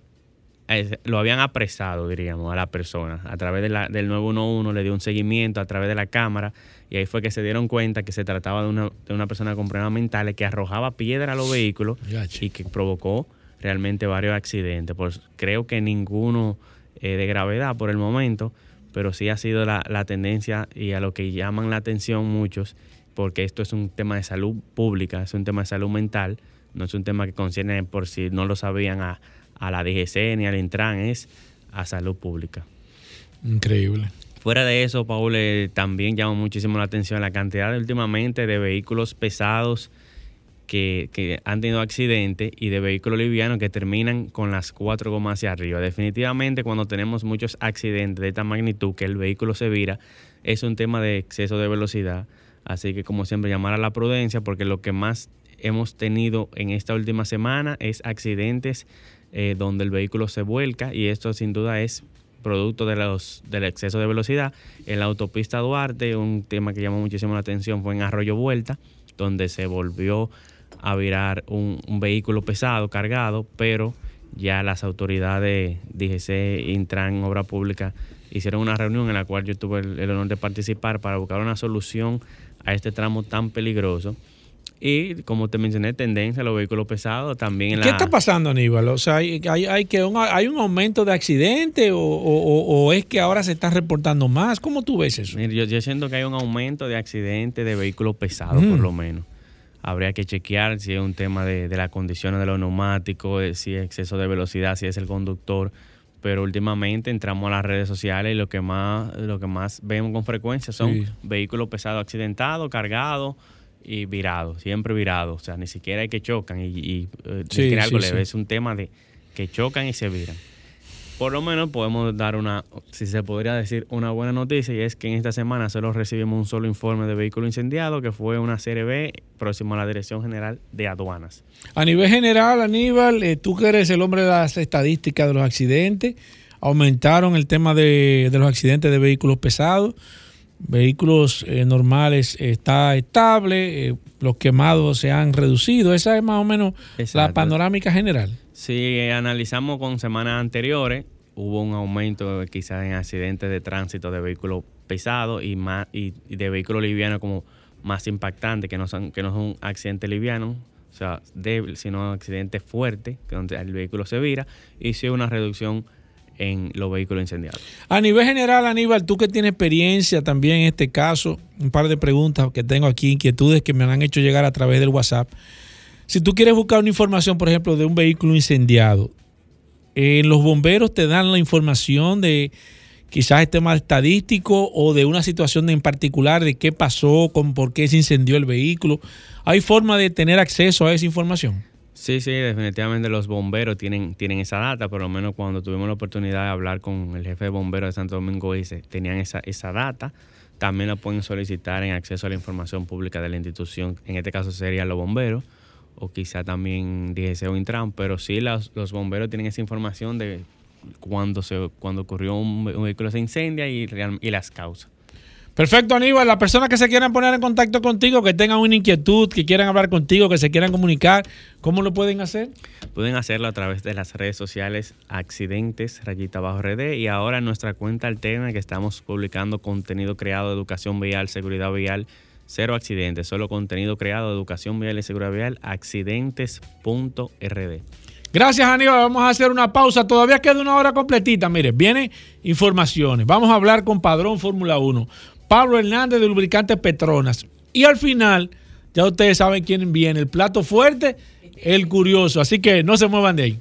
Speaker 7: eh, lo habían apresado, diríamos, a la persona. A través de la, del 911 le dio un seguimiento a través de la cámara y ahí fue que se dieron cuenta que se trataba de una, de una persona con problemas mentales que arrojaba piedra a los vehículos y que provocó realmente varios accidentes. Pues creo que ninguno eh, de gravedad por el momento, pero sí ha sido la, tendencia y a lo que llaman la atención muchos, porque esto es un tema de salud pública, es un tema de salud mental, no es un tema que concierne, por si no lo sabían, a, la DGC ni al Intran, es a salud pública.
Speaker 3: Increíble.
Speaker 7: Fuera de eso, Paul, eh, también llama muchísimo la atención la cantidad de, últimamente de vehículos pesados que, han tenido accidentes y de vehículos livianos que terminan con las cuatro gomas hacia arriba. Definitivamente cuando tenemos muchos accidentes de esta magnitud que el vehículo se vira, es un tema de exceso de velocidad. Así que como siempre llamar a la prudencia porque lo que más hemos tenido en esta última semana es accidentes eh, donde el vehículo se vuelca y esto sin duda es producto de del exceso de velocidad. En la autopista Duarte, un tema que llamó muchísimo la atención fue en Arroyo Vuelta, donde se volvió a virar un, vehículo pesado, cargado, pero ya las autoridades, DGC, Intran, Obra Pública hicieron una reunión en la cual yo tuve el, honor de participar para buscar una solución a este tramo tan peligroso. Y como te mencioné, tendencia a los vehículos pesados también.
Speaker 3: ¿Qué está pasando, Aníbal? O sea, ¿hay, hay, que un, ¿hay un aumento de accidentes o, es que ahora se está reportando más? ¿Cómo tú ves eso?
Speaker 7: yo, yo siento que hay un aumento de accidentes de vehículos pesados, por lo menos habría que chequear si es un tema de, de las condiciones de los neumáticos, eh, si es exceso de velocidad, si es el conductor. Pero últimamente entramos a las redes sociales y lo que más, lo que más vemos con frecuencia son vehículos pesados accidentados, cargados y virados, siempre virados. O sea, ni siquiera hay que chocan y, y eh, algo leve. Es un tema de que chocan y se viran por lo menos podemos dar una, si se podría decir, una buena noticia y es que en esta semana solo recibimos un solo informe de vehículo incendiado que fue una serie B próximo a la Dirección General de Aduanas.
Speaker 3: A nivel general, Aníbal, eh, tú que eres el hombre de las estadísticas de los accidentes, aumentaron el tema de, los accidentes de vehículos pesados, vehículos eh, normales está estable, eh, los quemados se han reducido, esa es más o menos la panorámica general.
Speaker 7: Si analizamos con semanas anteriores, hubo un aumento quizás en accidentes de tránsito de vehículos pesados y más y, de vehículos livianos como más impactantes, que no son, que no son accidentes livianos, o sea, débil, sino accidentes fuertes, donde el vehículo se vira, y sí una reducción en los vehículos incendiados.
Speaker 3: A nivel general, Aníbal, tú que tienes experiencia también en este caso, un par de preguntas que tengo aquí, inquietudes que me han hecho llegar a través del WhatsApp. Si tú quieres buscar una información, por ejemplo, de un vehículo incendiado, en los bomberos te dan la información de quizás el tema estadístico o de una situación en particular de qué pasó, con por qué se incendió el vehículo. ¿Hay forma de tener acceso a esa información?
Speaker 7: Sí, sí, definitivamente los bomberos tienen, tienen esa data, por lo menos cuando tuvimos la oportunidad de hablar con el jefe de bomberos de Santo Domingo dice, tenían esa, esa data. También la pueden solicitar en acceso a la información pública de la institución, en este caso serían los bomberos o quizá también DGC o Intran, pero sí los, los bomberos tienen esa información de cuando, se, cuando ocurrió un, vehículo se incendia y, y las causas.
Speaker 3: Perfecto, Aníbal. Las personas que se quieran poner en contacto contigo, que tengan una inquietud, que quieran hablar contigo, que se quieran comunicar, ¿cómo lo pueden hacer?
Speaker 7: Pueden hacerlo a través de las redes sociales Accidentes, Rayita Bajo RD y ahora en nuestra cuenta alterna que estamos publicando contenido creado de educación vial, seguridad vial Cero accidentes, solo contenido creado de educación vial y seguridad vial, accidentes.rd.
Speaker 3: Gracias, Aníbal. Vamos a hacer una pausa. Todavía queda una hora completita. Mire, vienen informaciones. Vamos a hablar con Padrón Fórmula 1. Pablo Hernández de Lubricantes Petronas. Y al final, ya ustedes saben quién viene. El plato fuerte, el curioso. Así que no se muevan de ahí.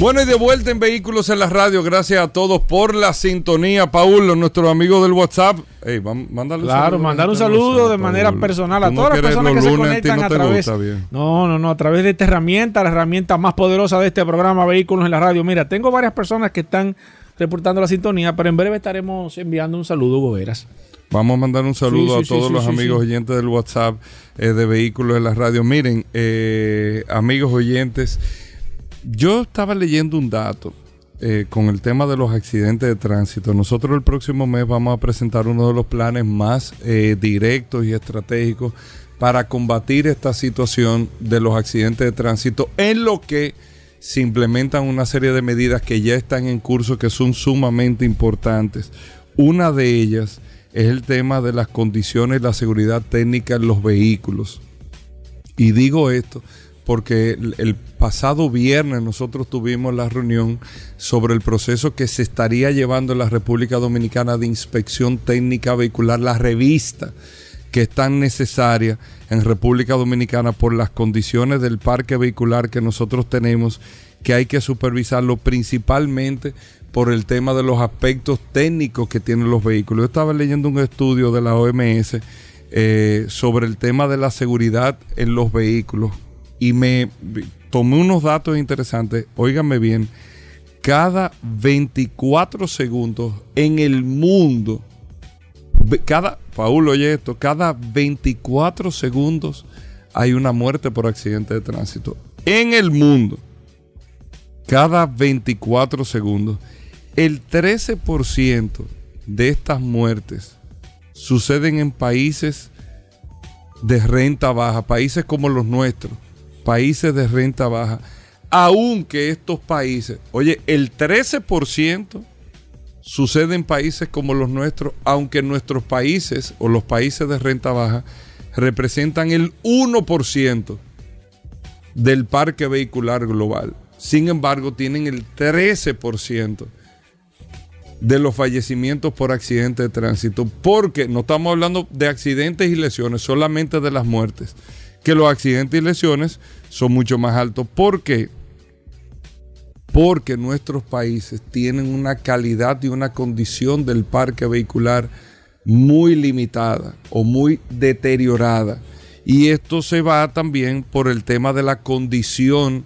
Speaker 2: Bueno, y de vuelta en Vehículos en la Radio. Gracias a todos por la sintonía. Paulo, nuestro amigo del WhatsApp.
Speaker 3: Hey, mándale claro, mandar un saludo de manera personal a todas las personas que se conectan a, través. No, no, no, a través de esta herramienta, la herramienta más poderosa de este programa Vehículos en la Radio. Mira, tengo varias personas que están reportando la sintonía, pero en breve estaremos enviando un saludo, Goberas.
Speaker 2: Vamos a mandar un saludo a todos los amigos oyentes del WhatsApp eh, de Vehículos en la Radio. Miren, eh, amigos oyentes. Yo estaba leyendo un dato eh, con el tema de los accidentes de tránsito. Nosotros el próximo mes vamos a presentar uno de los planes más eh, directos y estratégicos para combatir esta situación de los accidentes de tránsito en lo que se implementan una serie de medidas que ya están en curso que son sumamente importantes. Una de ellas es el tema de las condiciones y la seguridad técnica en los vehículos. Y digo esto porque el pasado viernes nosotros tuvimos la reunión sobre el proceso que se estaría llevando en la República Dominicana de inspección técnica vehicular, la revista que es tan necesaria en República Dominicana por las condiciones del parque vehicular que nosotros tenemos, que hay que supervisarlo principalmente por el tema de los aspectos técnicos que tienen los vehículos. Yo estaba leyendo un estudio de la OMS eh, sobre el tema de la seguridad en los vehículos y me tomé unos datos interesantes. Óigame bien, cada 24 segundos en el mundo, cada, Paul, oye esto, cada 24 segundos hay una muerte por accidente de tránsito. En el mundo, cada 24 segundos, el 13% de estas muertes suceden en países de renta baja, países como los nuestros países de renta baja, aunque estos países, oye, el 13% sucede en países como los nuestros, aunque nuestros países o los países de renta baja representan el 1% del parque vehicular global. Sin embargo, tienen el 13% de los fallecimientos por accidentes de tránsito, porque no estamos hablando de accidentes y lesiones, solamente de las muertes, que los accidentes y lesiones son mucho más altos. ¿Por qué? Porque nuestros países tienen una calidad y una condición del parque vehicular muy limitada o muy deteriorada. Y esto se va también por el tema de la condición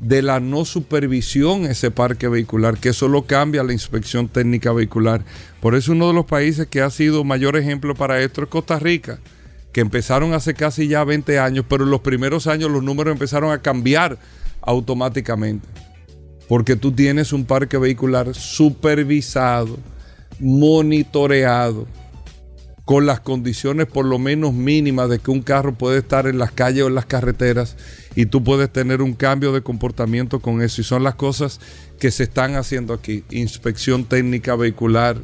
Speaker 2: de la no supervisión ese parque vehicular, que eso lo cambia la inspección técnica vehicular. Por eso uno de los países que ha sido mayor ejemplo para esto es Costa Rica, que empezaron hace casi ya 20 años, pero en los primeros años los números empezaron a cambiar automáticamente, porque tú tienes un parque vehicular supervisado, monitoreado, con las condiciones por lo menos mínimas de que un carro puede estar en las calles o en las carreteras y tú puedes tener un cambio de comportamiento con eso. Y son las cosas que se están haciendo aquí. Inspección técnica vehicular,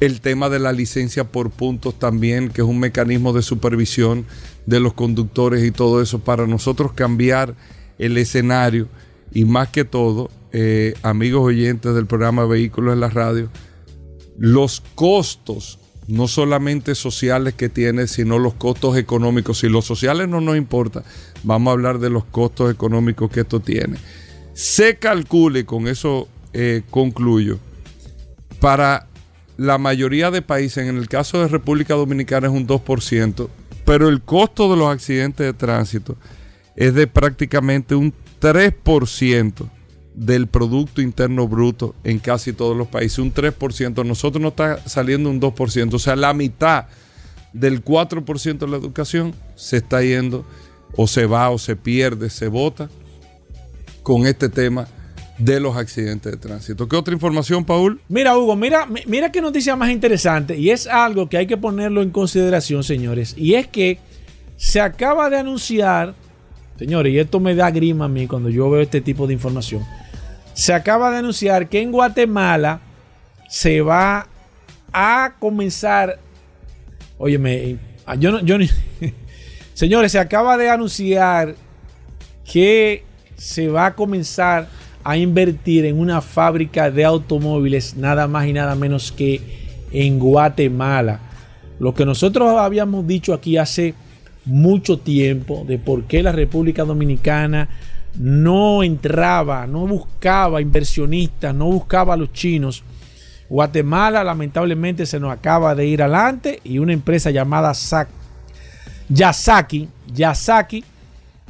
Speaker 2: el tema de la licencia por puntos también, que es un mecanismo de supervisión de los conductores y todo eso, para nosotros cambiar el escenario y más que todo, eh, amigos oyentes del programa Vehículos en la Radio, los costos no solamente sociales que tiene, sino los costos económicos. Si los sociales no nos importa, vamos a hablar de los costos económicos que esto tiene. Se calcule, con eso eh, concluyo, para la mayoría de países, en el caso de República Dominicana es un 2%, pero el costo de los accidentes de tránsito es de prácticamente un 3% del Producto Interno Bruto en casi todos los países, un 3%. Nosotros no está saliendo un 2%, o sea, la mitad del 4% de la educación se está yendo o se va o se pierde, se vota con este tema de los accidentes de tránsito. ¿Qué otra información, Paul?
Speaker 3: Mira, Hugo, mira, mira qué noticia más interesante y es algo que hay que ponerlo en consideración, señores, y es que se acaba de anunciar, señores, y esto me da grima a mí cuando yo veo este tipo de información se acaba de anunciar que en Guatemala se va a comenzar. Óyeme, yo no. Yo <laughs> señores, se acaba de anunciar que se va a comenzar a invertir en una fábrica de automóviles, nada más y nada menos que en Guatemala. Lo que nosotros habíamos dicho aquí hace mucho tiempo de por qué la República Dominicana no entraba, no buscaba inversionistas, no buscaba a los chinos. Guatemala lamentablemente se nos acaba de ir adelante y una empresa llamada Yasaki, Yasaki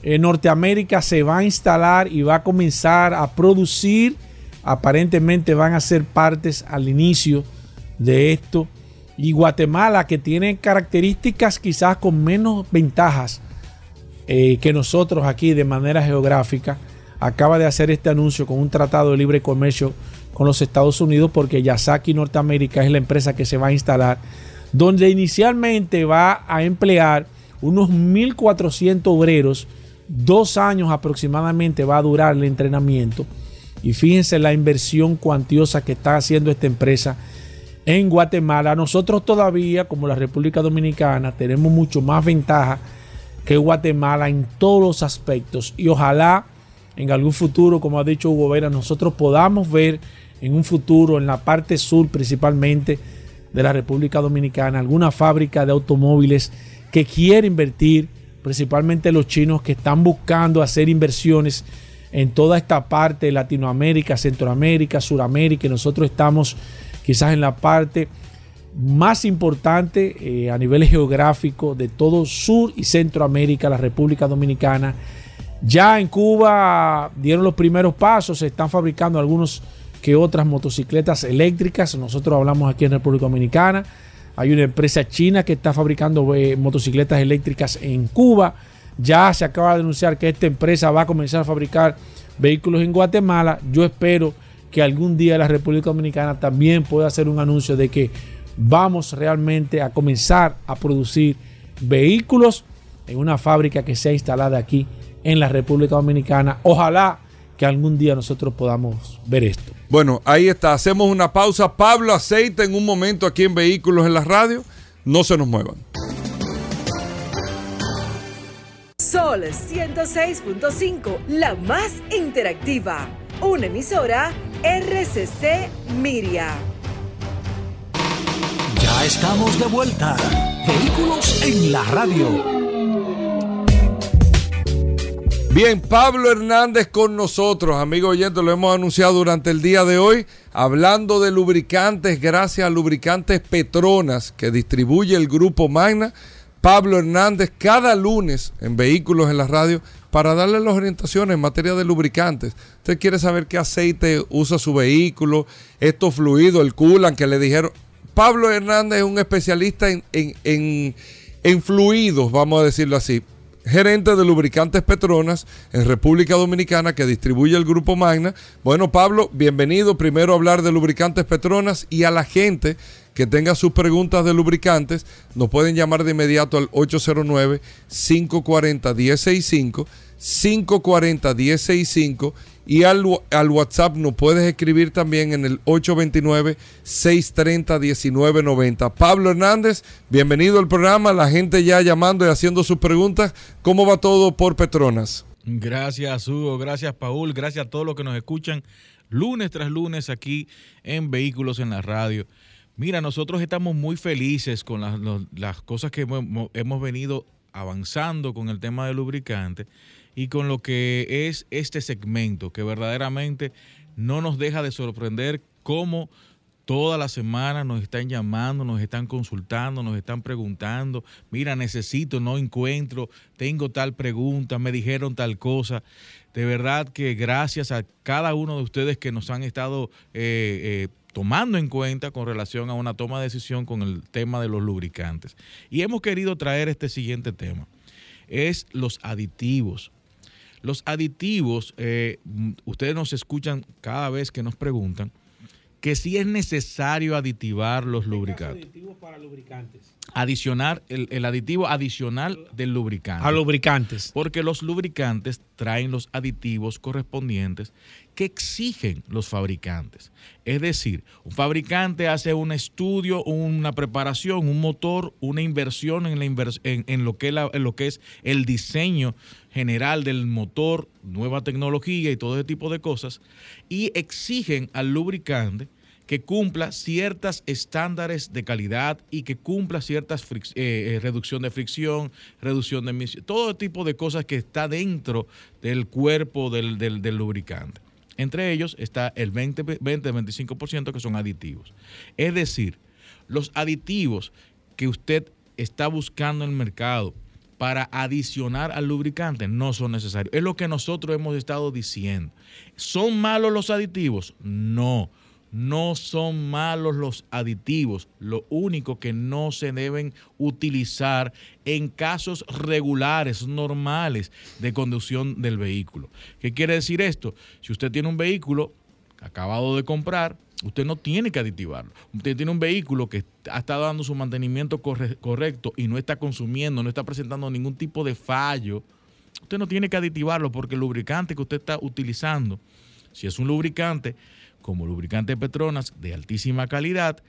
Speaker 3: Norteamérica se va a instalar y va a comenzar a producir. Aparentemente van a ser partes al inicio de esto. Y Guatemala, que tiene características quizás con menos ventajas eh, que nosotros aquí de manera geográfica acaba de hacer este anuncio con un tratado de libre comercio con los Estados Unidos porque Yasaki Norteamérica es la empresa que se va a instalar, donde inicialmente va a emplear unos 1.400 obreros, dos años aproximadamente va a durar el entrenamiento. Y fíjense la inversión cuantiosa que está haciendo esta empresa en Guatemala. Nosotros todavía, como la República Dominicana, tenemos mucho más ventaja que Guatemala en todos los aspectos. Y ojalá en algún futuro, como ha dicho Hugo Vera, nosotros podamos ver en un futuro, en la parte sur principalmente de la República Dominicana, alguna fábrica de automóviles que quiere invertir, principalmente los chinos que están buscando hacer inversiones en toda esta parte de Latinoamérica, Centroamérica, Suramérica, y nosotros estamos quizás en la parte más importante eh, a nivel geográfico de todo Sur y Centroamérica, la República Dominicana. Ya en Cuba dieron los primeros pasos, se están fabricando algunos que otras motocicletas eléctricas. Nosotros hablamos aquí en República Dominicana. Hay una empresa china que está fabricando eh, motocicletas eléctricas en Cuba. Ya se acaba de anunciar que esta empresa va a comenzar a fabricar vehículos en Guatemala. Yo espero que algún día la República Dominicana también pueda hacer un anuncio de que vamos realmente a comenzar a producir vehículos en una fábrica que sea instalada aquí en la República Dominicana. Ojalá que algún día nosotros podamos ver esto.
Speaker 2: Bueno, ahí está. Hacemos una pausa. Pablo Aceite en un momento aquí en Vehículos en la Radio. No se nos muevan.
Speaker 6: Sol 106.5, la más interactiva. Una emisora RCC Miria.
Speaker 1: Ya estamos de vuelta. Vehículos en la Radio.
Speaker 2: Bien, Pablo Hernández con nosotros, amigo oyente, lo hemos anunciado durante el día de hoy, hablando de lubricantes, gracias a Lubricantes Petronas, que distribuye el grupo Magna. Pablo Hernández cada lunes en Vehículos en la Radio para darle las orientaciones en materia de lubricantes. Usted quiere saber qué aceite usa su vehículo, estos fluidos, el coolant que le dijeron. Pablo Hernández es un especialista en, en, en fluidos, vamos a decirlo así gerente de lubricantes Petronas en República Dominicana que distribuye el grupo Magna. Bueno, Pablo, bienvenido primero a hablar de lubricantes Petronas y a la gente que tenga sus preguntas de lubricantes, nos pueden llamar de inmediato al 809 540 1065 540 1065 y al, al, WhatsApp nos puedes escribir también en el 829-630-1990. Pablo Hernández, bienvenido al programa. La gente ya llamando y haciendo sus preguntas. ¿Cómo va todo por Petronas?
Speaker 8: Gracias, Hugo. Gracias, Paul. Gracias a todos los que nos escuchan lunes tras lunes aquí en Vehículos en la Radio. Mira, nosotros estamos muy felices con las, las cosas que hemos, hemos venido avanzando con el tema de lubricante y con lo que es este segmento, que verdaderamente no nos deja de sorprender cómo toda la semana nos están llamando, nos están consultando, nos están preguntando, mira, necesito, no encuentro, tengo tal pregunta, me dijeron tal cosa. De verdad que gracias a cada uno de ustedes que nos han estado eh, eh, tomando en cuenta con relación a una toma de decisión con el tema de los lubricantes. Y hemos querido traer este siguiente tema, es los aditivos. Los aditivos, eh, ustedes nos escuchan cada vez que nos preguntan que si es necesario aditivar los lubricantes. Aditivos para lubricantes. Adicionar el, aditivo adicional del lubricante.
Speaker 3: A lubricantes.
Speaker 8: Porque los lubricantes traen los aditivos correspondientes que exigen los fabricantes. Es decir, un fabricante hace un estudio, una preparación, un motor, una inversión en, la en, lo, que en lo que es el diseño general del motor, nueva tecnología y todo ese tipo de cosas, y exigen al lubricante que cumpla ciertos estándares de calidad y que cumpla ciertas eh, eh, reducción de fricción, reducción de emisión, todo tipo de cosas que está dentro del cuerpo del, del lubricante. Entre ellos está el 20-25% que son aditivos. Es decir, los aditivos que usted está buscando en el mercado para adicionar al lubricante no son necesarios. Es lo que nosotros hemos estado diciendo. ¿Son malos los aditivos? No. No son malos los aditivos, lo único que no se deben utilizar en casos regulares, normales de conducción del vehículo. ¿Qué quiere decir esto? Si usted tiene un vehículo acabado de comprar, usted no tiene que aditivarlo. Usted tiene un vehículo que ha estado dando su mantenimiento correcto y no está consumiendo, no está presentando ningún tipo de fallo. Usted no tiene que aditivarlo porque el lubricante que usted está utilizando, si es un lubricante como lubricante Petronas de altísima calidad,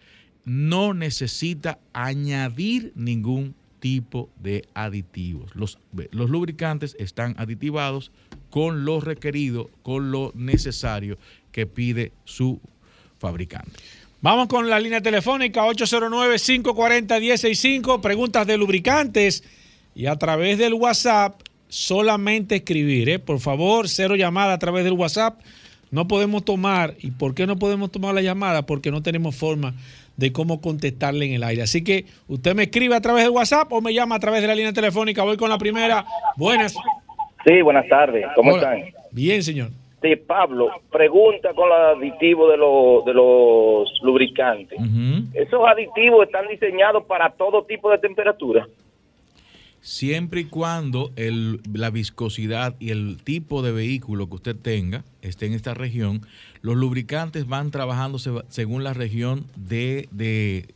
Speaker 8: no necesita añadir ningún tipo de aditivos. Los, los, lubricantes están aditivados con lo requerido, con lo necesario que pide su fabricante.
Speaker 3: Vamos con la línea telefónica 809-540-165, preguntas de lubricantes y a través del WhatsApp solamente escribir, ¿eh? por favor, cero llamada a través del WhatsApp no podemos tomar, ¿y por qué no podemos tomar la llamada? Porque no tenemos forma de cómo contestarle en el aire. Así que usted me escribe a través del WhatsApp o me llama a través de la línea telefónica. Voy con la primera. Buenas.
Speaker 9: Sí, buenas tardes. ¿Cómo están?
Speaker 3: Bien, señor.
Speaker 9: Sí, Pablo, pregunta con los aditivos de, los, de los lubricantes. ¿Esos aditivos están diseñados para todo tipo de temperatura?
Speaker 8: siempre y cuando el, la viscosidad y el tipo de vehículo que usted tenga esté en esta región, los lubricantes van trabajando según la región de, de,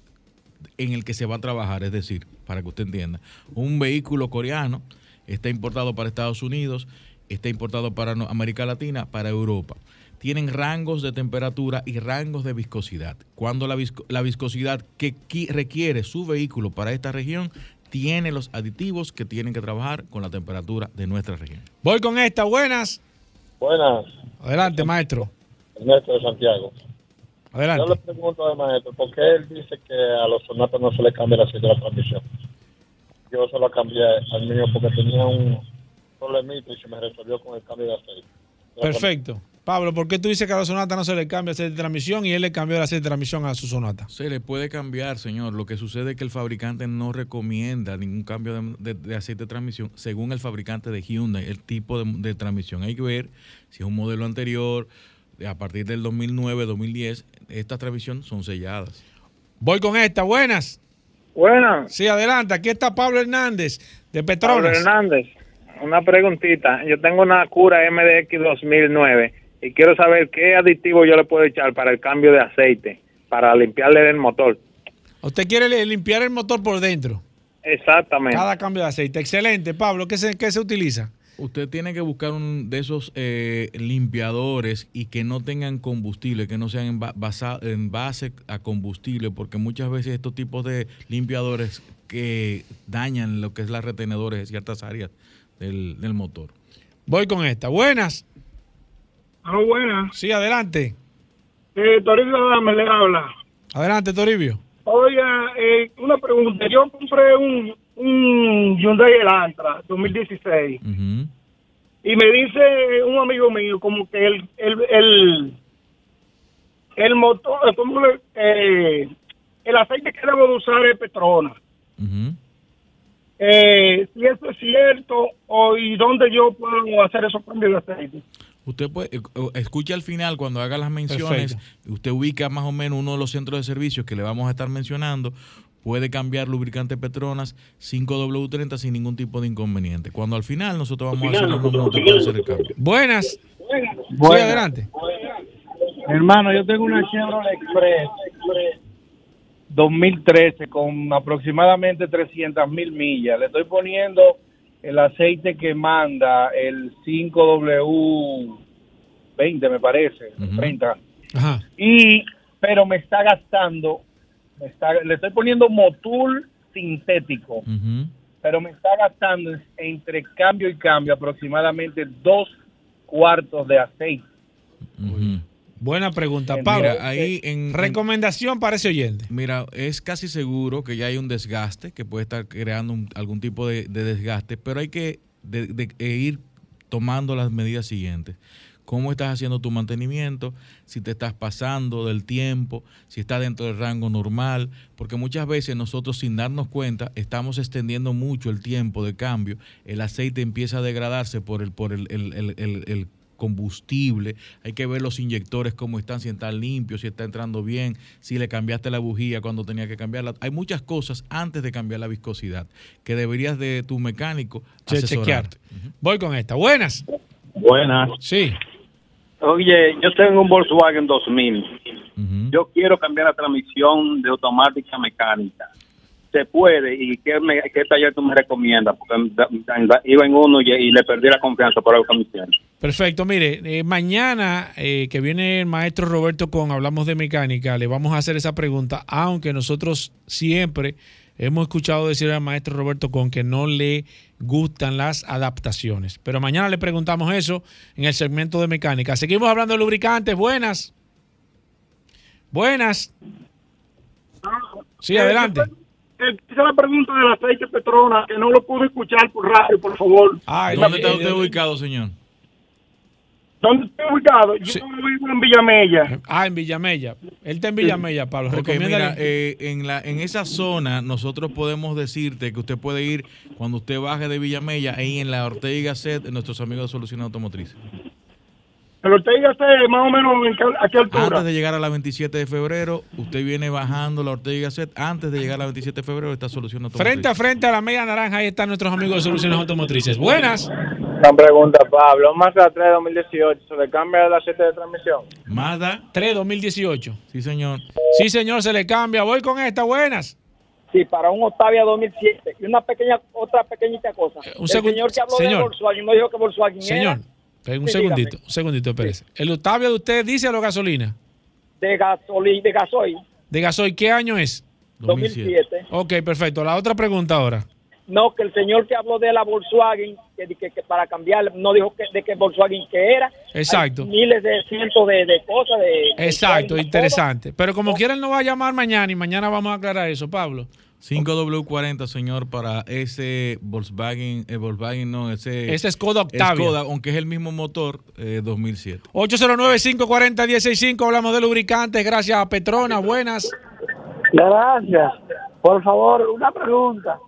Speaker 8: en el que se va a trabajar. Es decir, para que usted entienda, un vehículo coreano está importado para Estados Unidos, está importado para América Latina, para Europa. Tienen rangos de temperatura y rangos de viscosidad. Cuando la, la viscosidad que requiere su vehículo para esta región tiene los aditivos que tienen que trabajar con la temperatura de nuestra región.
Speaker 3: Voy con esta, buenas.
Speaker 10: Buenas.
Speaker 3: Adelante, maestro.
Speaker 10: Ernesto de Santiago.
Speaker 3: Adelante.
Speaker 10: Yo le pregunto al maestro, ¿por qué él dice que a los sonatas no se le cambia el aceite de la transmisión? Yo se lo cambié al mío porque tenía un problemita y se me resolvió con el cambio de aceite.
Speaker 3: Perfecto. Pablo, ¿por qué tú dices que a la sonata no se le cambia aceite de transmisión y él le cambió el aceite de transmisión a su sonata?
Speaker 8: Se le puede cambiar, señor. Lo que sucede es que el fabricante no recomienda ningún cambio de, aceite de transmisión según el fabricante de Hyundai, el tipo de, transmisión. Hay que ver si es un modelo anterior, a partir del 2009, 2010, estas transmisiones son selladas.
Speaker 3: Voy con esta, buenas.
Speaker 11: Buenas.
Speaker 3: Sí, adelante. Aquí está Pablo Hernández de Petronas.
Speaker 11: Pablo Hernández, una preguntita. Yo tengo una cura MDX 2009 y quiero saber qué aditivo yo le puedo echar para el cambio de aceite, para limpiarle el motor.
Speaker 3: ¿Usted quiere limpiar el motor por dentro?
Speaker 11: Exactamente.
Speaker 3: Cada cambio de aceite. Excelente, Pablo. ¿Qué se, qué se utiliza?
Speaker 8: Usted tiene que buscar un de esos eh, limpiadores y que no tengan combustible, que no sean en, en base a combustible, porque muchas veces estos tipos de limpiadores que dañan lo que es las retenedores de ciertas áreas del, del motor.
Speaker 3: Voy con esta. Buenas.
Speaker 11: Ah, buena.
Speaker 3: Sí, adelante.
Speaker 11: Eh, Toribio me le habla.
Speaker 3: Adelante, Toribio.
Speaker 11: Oiga, eh, una pregunta. Yo compré un, un Hyundai Elantra 2016 y me dice un amigo mío como que el, el, el, el motor, como eh, el aceite que debo de usar es Petronas. Eh, si eso es cierto o y dónde yo puedo hacer esos cambios de aceite.
Speaker 8: Usted puede, eh, escucha al final cuando haga las menciones, usted ubica más o menos uno de los centros de servicios que le vamos a estar mencionando, puede cambiar lubricante Petronas 5W30 sin ningún tipo de inconveniente. Cuando al final nosotros vamos a hacer los números para hacer el cambio.
Speaker 3: Buenas.
Speaker 11: Sí, adelante. Hermano, yo tengo una Chevrolet Express 2013 con aproximadamente 300 mil millas. Le estoy poniendo el aceite que manda el 5W20, me parece, 30. Y, pero me está gastando, me está, le estoy poniendo motul sintético, pero me está gastando entre cambio y cambio aproximadamente dos cuartos de aceite.
Speaker 3: Buena pregunta, Pablo. ahí en, recomendación para ese oyente.
Speaker 8: Mira, es casi seguro que ya hay un desgaste, que puede estar creando algún tipo de, desgaste, pero hay que e ir tomando las medidas siguientes. ¿Cómo estás haciendo tu mantenimiento? Si te estás pasando del tiempo, si está dentro del rango normal, porque muchas veces nosotros sin darnos cuenta estamos extendiendo mucho el tiempo de cambio, el aceite empieza a degradarse por el, por el, el, el combustible, hay que ver los inyectores cómo están, si están limpios, si está entrando bien, si le cambiaste la bujía cuando tenía que cambiarla. Hay muchas cosas antes de cambiar la viscosidad que deberías de tu mecánico
Speaker 3: chequearte. Voy con esta. Buenas.
Speaker 12: Buenas.
Speaker 3: Sí.
Speaker 12: Oye, yo tengo un Volkswagen 2000. Yo quiero cambiar la transmisión de automática mecánica se puede y qué, qué taller tú me recomiendas porque iba en uno y, le perdí la confianza por algo que
Speaker 3: Perfecto, mire, eh, mañana eh, que viene el maestro Roberto con Hablamos de Mecánica, le vamos a hacer esa pregunta, aunque nosotros siempre hemos escuchado decir al maestro Roberto con que no le gustan las adaptaciones. Pero mañana le preguntamos eso en el segmento de mecánica. Seguimos hablando de lubricantes. Buenas. Buenas. Sí, adelante
Speaker 11: hice la pregunta del aceite Petrona, que no lo pude escuchar por radio, por favor.
Speaker 8: ¿Dónde está usted ubicado, señor?
Speaker 11: ¿Dónde estoy ubicado? Yo vivo en Villamella.
Speaker 3: Ah, en Villamella. Él está en Villamella, Pablo.
Speaker 8: Porque mira, eh, en, la, en esa zona nosotros podemos decirte que usted puede ir cuando usted baje de Villamella, ahí en la Ortega y Gasset, nuestros amigos de Soluciones Automotrices.
Speaker 11: El Ortega Gasset más o menos a qué altura.
Speaker 8: Antes de llegar a la 27 de febrero, usted viene bajando la Ortega Gasset. Antes de llegar a la 27 de febrero, está Solución Automotriz.
Speaker 3: Frente a frente a la media naranja, ahí están nuestros amigos de Soluciones Automotrices. Buenas.
Speaker 11: Una pregunta, Pablo. Mazda 3 2018, ¿se le cambia el aceite de transmisión?
Speaker 8: Mazda
Speaker 3: 3 2018.
Speaker 8: Sí, señor.
Speaker 3: Sí, señor, se le cambia. Voy con esta. Buenas.
Speaker 13: Sí, para un Octavia 2007. Y una pequeña, otra pequeñita cosa.
Speaker 3: Eh, un
Speaker 13: el señor que habló
Speaker 3: señor.
Speaker 13: de Volkswagen no dijo que Volkswagen
Speaker 3: Señor,
Speaker 13: era
Speaker 3: espera un
Speaker 13: Sí,
Speaker 3: segundito,
Speaker 13: dígame.
Speaker 3: un segundito, Pérez. El Octavia de usted dice a la gasolina.
Speaker 13: de gasolina, de gasoil.
Speaker 3: De gasoil, ¿qué año es?
Speaker 13: 2007.
Speaker 3: Ok, perfecto. La otra pregunta ahora.
Speaker 13: No, que el señor que habló de la Volkswagen, que, que- que para cambiar, no dijo que, de que Volkswagen que era.
Speaker 3: Exacto.
Speaker 13: Hay miles de cientos de, de cosas. De,
Speaker 3: Exacto,
Speaker 13: de-
Speaker 3: interesante. Pero como quiera, él nos va a llamar mañana y mañana vamos a aclarar eso, Pablo.
Speaker 8: 5W40, señor, para ese Volkswagen, eh, Volkswagen no, ese...
Speaker 3: Ese Skoda Octavia.
Speaker 8: Skoda, aunque es el mismo motor, eh, 2007.
Speaker 3: 809-540-165, hablamos de lubricantes, gracias a Petrona, buenas.
Speaker 14: Gracias. Por favor, una pregunta.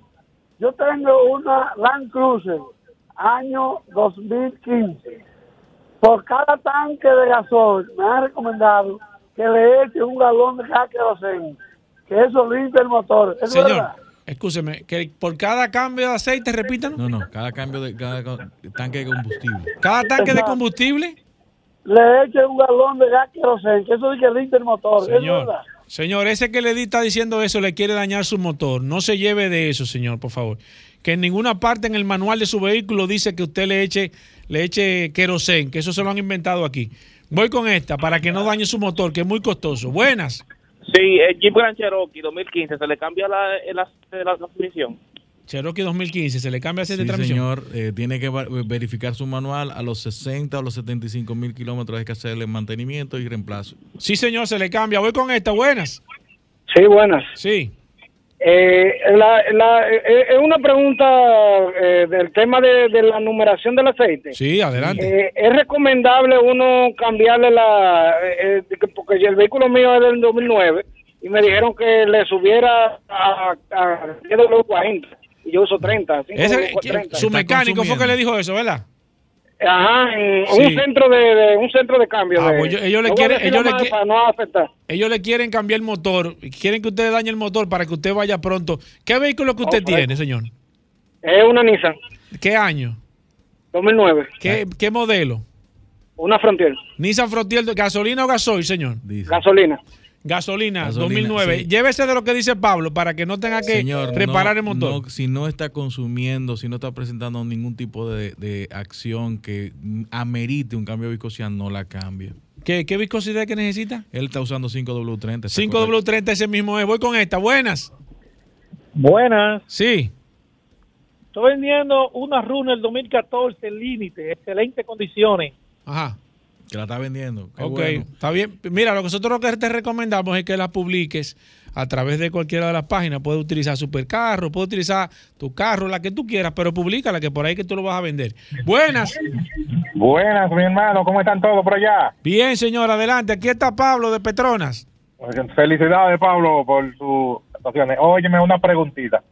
Speaker 14: Yo tengo una Land Cruiser, año 2015. Por cada tanque de gasoil me han recomendado que le eche un galón de gas queroseno, que eso limpia el motor. ¿Es
Speaker 3: Señor,
Speaker 14: verdad?
Speaker 3: escúcheme, que por cada cambio de aceite, repítanlo.
Speaker 8: No, no, cada cambio de cada tanque de combustible.
Speaker 3: Cada tanque de combustible.
Speaker 14: Le eche un galón de gas queroseno, que eso dice que limpia el motor. ¿Es
Speaker 3: Señor,
Speaker 14: verdad?
Speaker 3: Señor, ese que le está diciendo eso le quiere dañar su motor. No se lleve de eso, señor, por favor. Que en ninguna parte en el manual de su vehículo dice que usted le eche, le eche querosén, que eso se lo han inventado aquí. Voy con esta para que no dañe su motor, que es muy costoso. Buenas.
Speaker 9: Sí, el Jeep Grand Cherokee 2015, ¿se le cambia la, aceite de la transmisión?
Speaker 3: Cherokee 2015, ¿se le cambia aceite
Speaker 8: Sí,
Speaker 3: de transmisión?
Speaker 8: señor, eh, tiene que va- verificar su manual a los 60 o los 75 mil kilómetros hay que hacerle mantenimiento y reemplazo.
Speaker 3: Sí, señor, se le cambia. Voy con esta. Buenas.
Speaker 14: Sí, buenas.
Speaker 3: Sí.
Speaker 14: Eh, la, la- eh, es una pregunta eh, del tema de, de la numeración del aceite.
Speaker 3: Sí, adelante.
Speaker 14: Eh, ¿Es recomendable uno cambiarle la... eh, eh, porque el vehículo mío es del 2009 y me dijeron que le subiera a, a 10W40 y yo uso 30.
Speaker 3: Ese-
Speaker 14: 5W30.
Speaker 3: su mecánico fue que le dijo eso, ¿verdad?
Speaker 14: Ajá, en
Speaker 3: Sí.
Speaker 14: un centro de, de- un centro de cambio.
Speaker 3: Ah,
Speaker 14: de-
Speaker 3: pues yo- ellos le quieren- ellos le qui-
Speaker 14: no.
Speaker 3: Ellos le quieren cambiar el motor, quieren que usted dañe el motor para que usted vaya pronto. ¿Qué vehículo que usted tiene, señor?
Speaker 14: Es una Nissan
Speaker 3: ¿Qué año?
Speaker 14: 2009,
Speaker 3: ¿Qué, qué modelo?
Speaker 14: una Frontier,
Speaker 3: Nissan Frontier, ¿gasolina o gasoil, señor?
Speaker 14: gasolina.
Speaker 3: Gasolina,
Speaker 8: Gasolina,
Speaker 3: 2009.
Speaker 8: sí.
Speaker 3: Llévese de lo que dice Pablo para que no tenga que
Speaker 8: Señor,
Speaker 3: reparar
Speaker 8: no-
Speaker 3: el motor.
Speaker 8: no- si no está consumiendo, si no está presentando ningún tipo de, de acción que amerite un cambio de viscosidad, no la cambia.
Speaker 3: ¿Qué, qué viscosidad que necesita?
Speaker 8: Él está usando 5W30. está
Speaker 3: 5W30 ese mismo es. Voy con esta. Buenas.
Speaker 11: Buenas.
Speaker 3: Sí.
Speaker 11: Estoy vendiendo una Runner 2014 límite, excelentes condiciones.
Speaker 3: Ajá.
Speaker 8: Que la está vendiendo. Qué
Speaker 3: ok,
Speaker 8: bueno.
Speaker 3: está bien. Mira, lo que nosotros lo que te recomendamos es que la publiques a través de cualquiera de las páginas. Puedes utilizar Supercarro, puedes utilizar tu carro, la que tú quieras, pero públicala que por ahí que tú lo vas a vender. Buenas.
Speaker 15: Buenas, mi hermano, ¿cómo están todos por allá?
Speaker 3: Bien, señor, adelante. Aquí está Pablo de Petronas.
Speaker 15: Felicidades, Pablo, por sus actuaciones. Óyeme, una preguntita.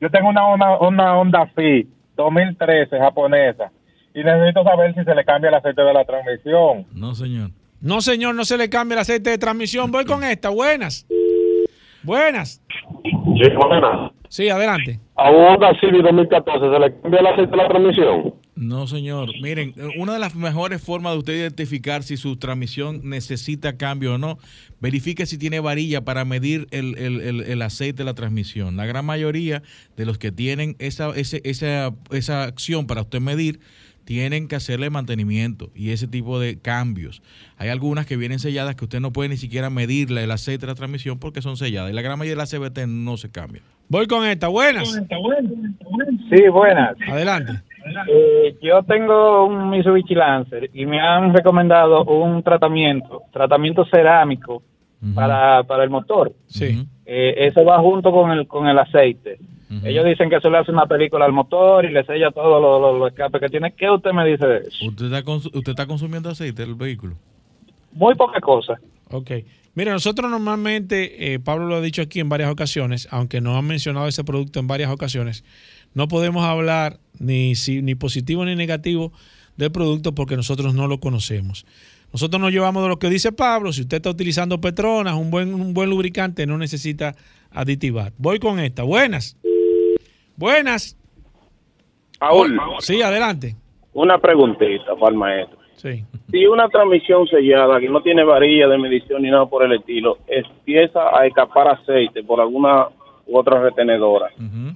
Speaker 15: Yo tengo una, una, una Honda Fit 2013 japonesa y necesito saber si se le cambia el aceite de la transmisión.
Speaker 8: No, señor.
Speaker 3: No, señor, no se le cambia el aceite de transmisión. Voy con esta. Buenas. Buenas.
Speaker 16: Sí, buenas.
Speaker 3: Sí, adelante.
Speaker 16: A un Honda Civic 2014 se le cambia el aceite de la transmisión.
Speaker 8: No, señor. Miren, eh, una de las mejores formas de usted identificar si su transmisión necesita cambio o no, verifique si tiene varilla para medir el, el- el- el aceite de la transmisión. La gran mayoría de los que tienen esa, ese- esa, esa acción para usted medir, tienen que hacerle mantenimiento y ese tipo de cambios. Hay algunas que vienen selladas que usted no puede ni siquiera medirle el aceite de la transmisión porque son selladas. Y la gran mayoría de las CBT no se cambia.
Speaker 3: Voy con esta. Buenas.
Speaker 17: Sí, buenas.
Speaker 3: Adelante.
Speaker 17: Eh, yo tengo un Mitsubishi Lancer y me han recomendado un tratamiento, tratamiento cerámico para, para el motor.
Speaker 3: Sí.
Speaker 17: Eh, eso va junto con el, con el aceite. Ellos dicen que eso le hace una película al motor y le sella todos los los- los escapes que tiene. ¿Qué usted me dice de eso?
Speaker 8: ¿Usted está, cons- usted está consumiendo aceite del vehículo?
Speaker 17: Muy poca cosa.
Speaker 3: Ok. Mira, nosotros normalmente, eh, Pablo lo ha dicho aquí en varias ocasiones, aunque no han mencionado ese producto en varias ocasiones, no podemos hablar ni, si- ni positivo ni negativo del producto porque nosotros no lo conocemos. Nosotros nos llevamos de lo que dice Pablo. Si usted está utilizando Petronas, un buen, un buen lubricante, no necesita aditivar. Voy con esta. Buenas. Buenas.
Speaker 9: Paul,
Speaker 3: Sí, adelante.
Speaker 9: una preguntita para el maestro.
Speaker 3: Sí.
Speaker 9: Si una transmisión sellada que no tiene varilla de medición ni nada por el estilo, empieza a escapar aceite por alguna u otra retenedora.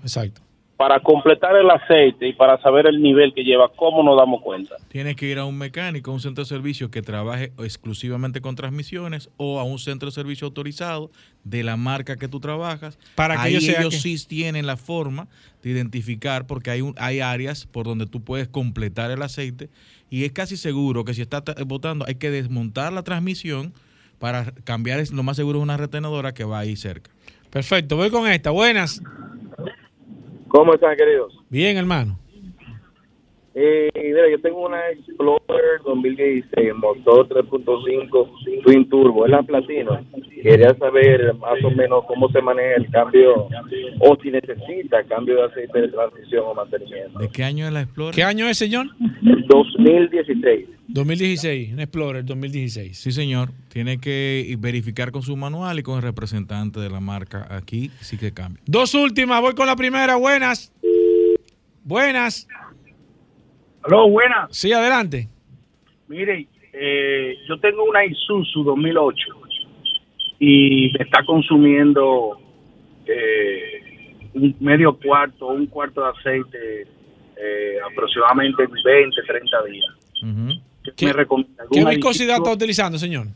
Speaker 3: Exacto.
Speaker 9: Para completar el aceite y para saber el nivel que lleva, ¿cómo nos damos cuenta?
Speaker 8: Tienes que ir a un mecánico, a un centro de servicio que trabaje exclusivamente con transmisiones o a un centro de servicio autorizado de la marca que tú trabajas.
Speaker 3: Para que
Speaker 8: Ahí
Speaker 3: ellos sean
Speaker 8: ellos
Speaker 3: que-
Speaker 8: sí tienen la forma de identificar porque hay, un, hay áreas por donde tú puedes completar el aceite y es casi seguro que si está ta- botando hay que desmontar la transmisión para cambiar, es lo más seguro es una retenedora que va ahí cerca.
Speaker 3: Perfecto, voy con esta. Buenas.
Speaker 9: ¿Cómo están, queridos?
Speaker 3: Bien, hermano.
Speaker 9: Eh, mira, yo tengo una Explorer 2016, motor 3.5 Twin Turbo, es la platino. Quería saber más o menos cómo se maneja el cambio o si necesita cambio de aceite de transición o mantenimiento.
Speaker 8: ¿De qué año es la Explorer?
Speaker 3: ¿Qué año es, señor?
Speaker 9: 2016.
Speaker 3: 2016, un Explorer 2016.
Speaker 8: Sí, señor. Tiene que verificar con su manual y con el representante de la marca. Aquí sí que cambia.
Speaker 3: Dos últimas, voy con la primera. Buenas. Buenas.
Speaker 11: Aló, buenas.
Speaker 3: Sí, adelante.
Speaker 11: Mire, eh, yo tengo una Isuzu 2008 y me está consumiendo eh, un medio cuarto, un cuarto de aceite eh, aproximadamente en 20, 30 días. ¿Qué, me recomienda?
Speaker 3: ¿Qué
Speaker 11: ¿Algún
Speaker 3: viscosidad está utilizando, señor?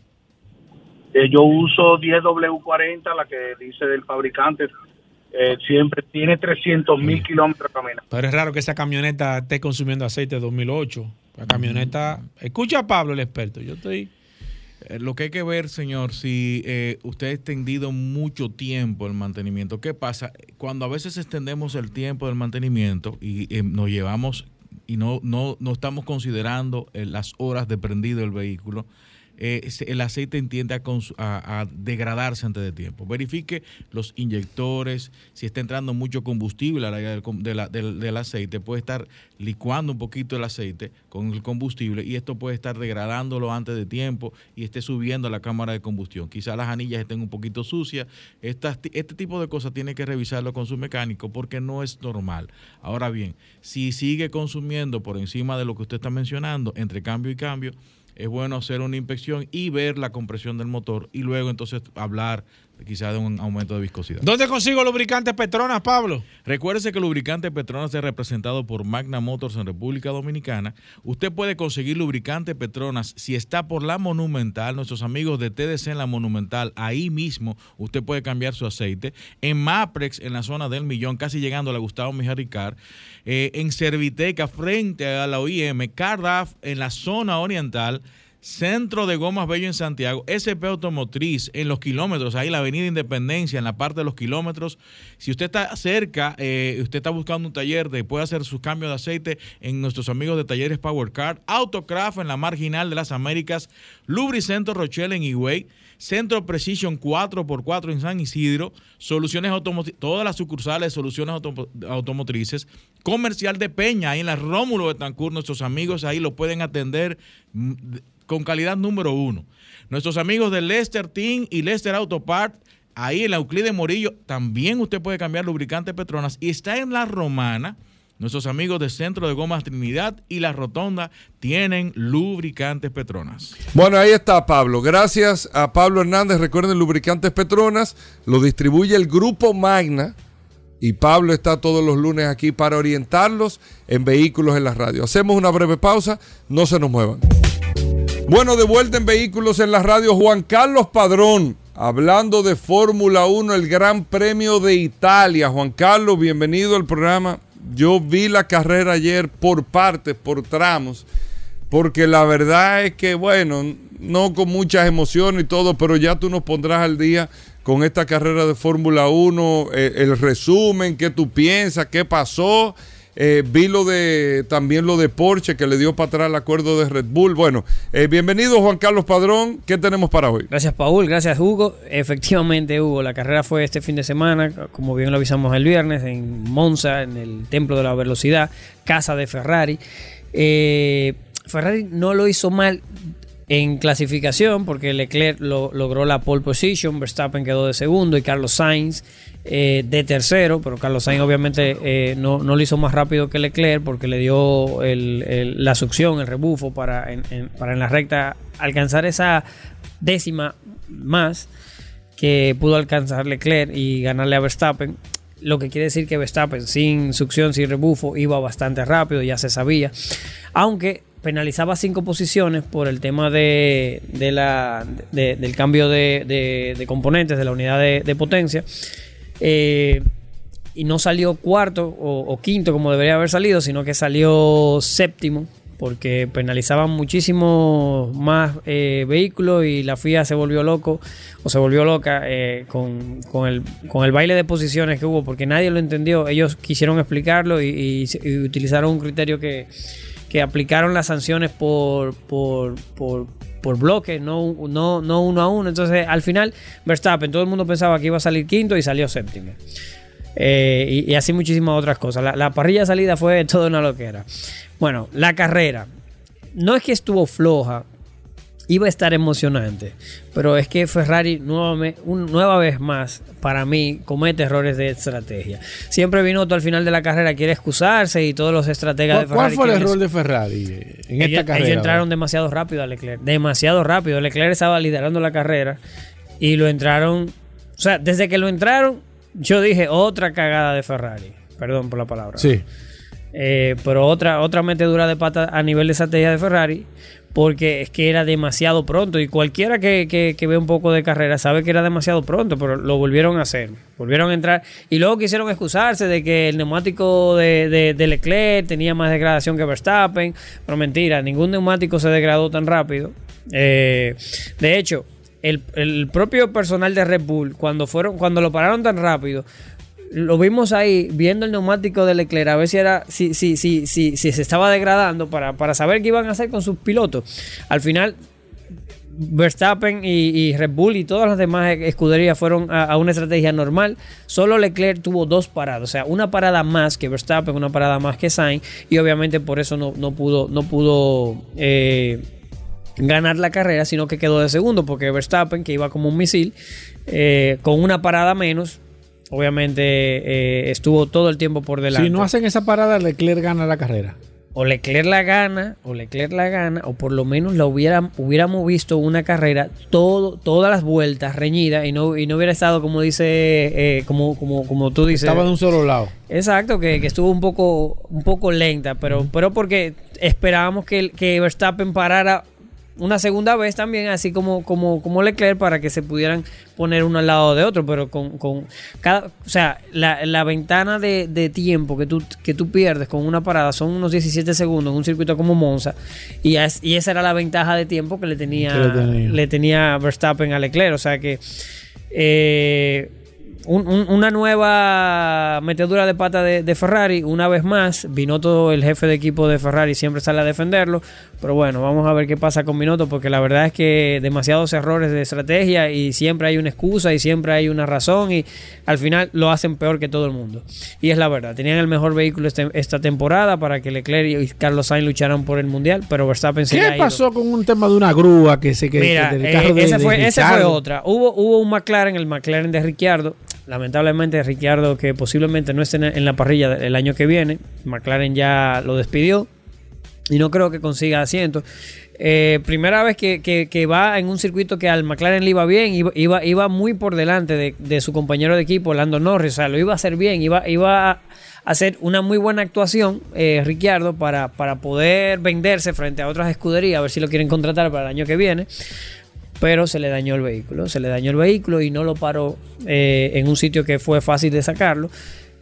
Speaker 11: Eh, yo uso 10W40, la que dice del fabricante. Eh, siempre tiene 300 mil kilómetros caminando.
Speaker 3: Pero es raro que esa camioneta esté consumiendo aceite de 2008. La camioneta... Escucha a Pablo, el experto. Yo estoy...
Speaker 8: Eh, Lo que hay que ver, señor, si eh, usted ha extendido mucho tiempo el mantenimiento. ¿Qué pasa? Cuando a veces extendemos el tiempo del mantenimiento y eh, nos llevamos y no, no, no estamos considerando eh, las horas de prendido del vehículo, eh, el aceite tiende a, degradarse antes de tiempo. Verifique los inyectores, si está entrando mucho combustible al área del, aceite, puede estar licuando un poquito el aceite con el combustible y esto puede estar degradándolo antes de tiempo y esté subiendo la cámara de combustión. Quizás las anillas estén un poquito sucias. Este tipo de cosas tiene que revisarlo con su mecánico porque no es normal. Ahora bien, si sigue consumiendo por encima de lo que usted está mencionando, entre cambio y cambio, es bueno hacer una inspección y ver la compresión del motor y luego entonces hablar quizás de un aumento de viscosidad.
Speaker 3: ¿Dónde consigo lubricantes Petronas, Pablo?
Speaker 8: Recuérdese que lubricante Petronas es representado por Magna Motors en República Dominicana. Usted puede conseguir lubricante Petronas si está por la Monumental, nuestros amigos de TDC en la Monumental, ahí mismo usted puede cambiar su aceite. En Maprex, en la zona del Millón, casi llegando a la Gustavo Mejía Ricard. Eh, en Serviteca, frente a la OIM. Cardaf, en la zona oriental. Centro de Gomas Bello en Santiago, SP Automotriz en los kilómetros, ahí la Avenida Independencia, en la parte de los kilómetros. Si usted está cerca, eh, usted está buscando un taller de puede hacer sus cambios de aceite en nuestros amigos de talleres Power Card, Autocraft en la marginal de las Américas, Lubricentro Rochelle en Higüey, Centro Precision 4x4 en San Isidro, Soluciones Automotrices, todas las sucursales de Soluciones Automo- Automotrices, Comercial de Peña, ahí en la Rómulo de Tancur, nuestros amigos ahí lo pueden atender mm, con calidad número uno. Nuestros amigos de Lester Team y Lester Auto Part, ahí en la Euclide Morillo, también usted puede cambiar lubricante Petronas. Y está en la Romana, nuestros amigos de Centro de Gomas Trinidad y la Rotonda tienen lubricantes Petronas.
Speaker 2: Bueno, ahí está Pablo. Gracias a Pablo Hernández. Recuerden, Lubricantes Petronas lo distribuye el Grupo Magna. Y Pablo está todos los lunes aquí para orientarlos en vehículos en la radio. Hacemos una breve pausa, no se nos muevan. Bueno, de vuelta en vehículos en la radio, Juan Carlos Padrón, hablando de Fórmula 1, el Gran Premio de Italia. Juan Carlos, bienvenido al programa. Yo vi la carrera ayer por partes, por tramos, porque la verdad es que, bueno, no con muchas emociones y todo, pero ya tú nos pondrás al día con esta carrera de Fórmula 1, eh, el resumen, qué tú piensas, qué pasó. Eh, vi lo de también lo de Porsche que le dio para atrás el acuerdo de Red Bull. Bueno, eh, bienvenido Juan Carlos Padrón. ¿Qué tenemos para hoy?
Speaker 18: Gracias, Paul. Gracias, Hugo. Efectivamente, Hugo, la carrera fue este fin de semana, como bien lo avisamos el viernes, en Monza, en el Templo de la Velocidad, casa de Ferrari. Eh, Ferrari no lo hizo mal en clasificación porque Leclerc lo- logró la pole position, Verstappen quedó de segundo y Carlos Sainz eh, de tercero, pero Carlos Sainz obviamente eh, no, no lo hizo más rápido que Leclerc porque le dio la succión, el rebufo para en, para en la recta alcanzar esa décima más que pudo alcanzar Leclerc y ganarle a Verstappen. Lo que quiere decir que Verstappen sin succión, sin rebufo, iba bastante rápido, ya se sabía. Aunque penalizaba cinco posiciones por el tema de, del cambio de, componentes de la unidad de potencia. Eh, y no salió cuarto o, quinto como debería haber salido, sino que salió séptimo porque penalizaban muchísimo más eh, vehículos y la FIA se volvió loco o se volvió loca eh, con, con el, con el baile de posiciones que hubo porque nadie lo entendió. Ellos quisieron explicarlo y utilizaron un criterio que, que aplicaron las sanciones por, por, por, por bloques, no, no, no uno a uno. Entonces, al final, Verstappen, todo el mundo pensaba que iba a salir quinto y salió séptimo. Eh, y, así muchísimas otras cosas. La, la parrilla salida fue toda una loquera. Bueno, la carrera. No es que estuvo floja, iba a estar emocionante, pero es que Ferrari nuevamente, un- nueva vez más, para mí, comete errores de estrategia. Siempre Binotto al final de la carrera quiere excusarse y todos los estrategas de
Speaker 3: ¿Cuál, cuál
Speaker 18: Ferrari.
Speaker 3: fue el error de Ferrari en
Speaker 18: ellos,
Speaker 3: esta carrera?
Speaker 18: ellos entraron demasiado rápido a Leclerc. Demasiado rápido. Leclerc estaba liderando la carrera y lo entraron. O sea, desde que lo entraron, yo dije otra cagada de Ferrari. Perdón por la palabra.
Speaker 3: Sí.
Speaker 18: Eh, pero otra, otra metedura de pata a nivel de estrategia de Ferrari. Porque es que era demasiado pronto. Y cualquiera que, que, ve un poco de carrera sabe que era demasiado pronto. Pero lo volvieron a hacer. Volvieron a entrar. Y luego quisieron excusarse de que el neumático de, de- de Leclerc tenía más degradación que Verstappen. Pero mentira, ningún neumático se degradó tan rápido. Eh, de hecho, el, el propio personal de Red Bull, cuando fueron, cuando lo pararon tan rápido, lo vimos ahí viendo el neumático de Leclerc a ver si era si, si, si, si, si se estaba degradando para, para saber qué iban a hacer con sus pilotos. Al final Verstappen y, Red Bull y todas las demás escuderías fueron a, a una estrategia normal. Solo Leclerc tuvo dos paradas, o sea, una parada más que Verstappen, una parada más que Sainz y obviamente por eso no, no pudo no pudo eh, ganar la carrera, sino que quedó de segundo porque Verstappen, que iba como un misil, eh, con una parada menos, obviamente eh, estuvo todo el tiempo por delante.
Speaker 3: Si no hacen esa parada, Leclerc gana la carrera.
Speaker 18: o Leclerc la gana, o Leclerc la gana, o por lo menos la hubiera, hubiéramos visto una carrera todo, todas las vueltas reñida y no, y no hubiera estado como dice, eh, como, como, como tú dices.
Speaker 3: Estaba de un solo lado.
Speaker 18: Exacto, que, que estuvo un poco, un poco lenta, pero, pero porque esperábamos que, que Verstappen parara una segunda vez también, así como, como, como Leclerc, para que se pudieran poner uno al lado de otro, pero con, con cada, o sea, la, la ventana de, de tiempo que tú, que tú pierdes con una parada son unos 17 segundos en un circuito como Monza, y, es- y esa era la ventaja de tiempo que le tenía,
Speaker 3: Que le tenía.
Speaker 18: le tenía Verstappen a Leclerc, o sea que eh, un- un- una nueva metedura de pata de, de Ferrari, una vez más. Binotto, el jefe de equipo de Ferrari, siempre sale a defenderlo. Pero bueno, vamos a ver qué pasa con Binotto, porque la verdad es que demasiados errores de estrategia y siempre hay una excusa y siempre hay una razón y al final lo hacen peor que todo el mundo. Y es la verdad, tenían el mejor vehículo este- esta temporada para que Leclerc y Carlos Sainz lucharan por el Mundial, pero Verstappen se
Speaker 3: ¿Qué
Speaker 18: ha ido.
Speaker 3: pasó con un tema de una grúa que se que,
Speaker 18: Mira,
Speaker 3: que del
Speaker 18: eh,
Speaker 3: carro de,
Speaker 18: esa
Speaker 3: de
Speaker 18: fue, esa fue otra. Hubo, hubo un McLaren, el McLaren de Ricciardo. Lamentablemente Ricciardo que posiblemente no esté en la parrilla el año que viene. McLaren ya lo despidió y no creo que consiga asiento. Eh, primera vez que, que- que va en un circuito que al McLaren le iba bien, iba, iba, iba muy por delante de, de su compañero de equipo, Lando Norris. O sea, lo iba a hacer bien, iba, iba a hacer una muy buena actuación, eh, Ricciardo, para, para poder venderse frente a otras escuderías, a ver si lo quieren contratar para el año que viene pero se le dañó el vehículo. Se le dañó el vehículo y no lo paró eh, en un sitio que fue fácil de sacarlo.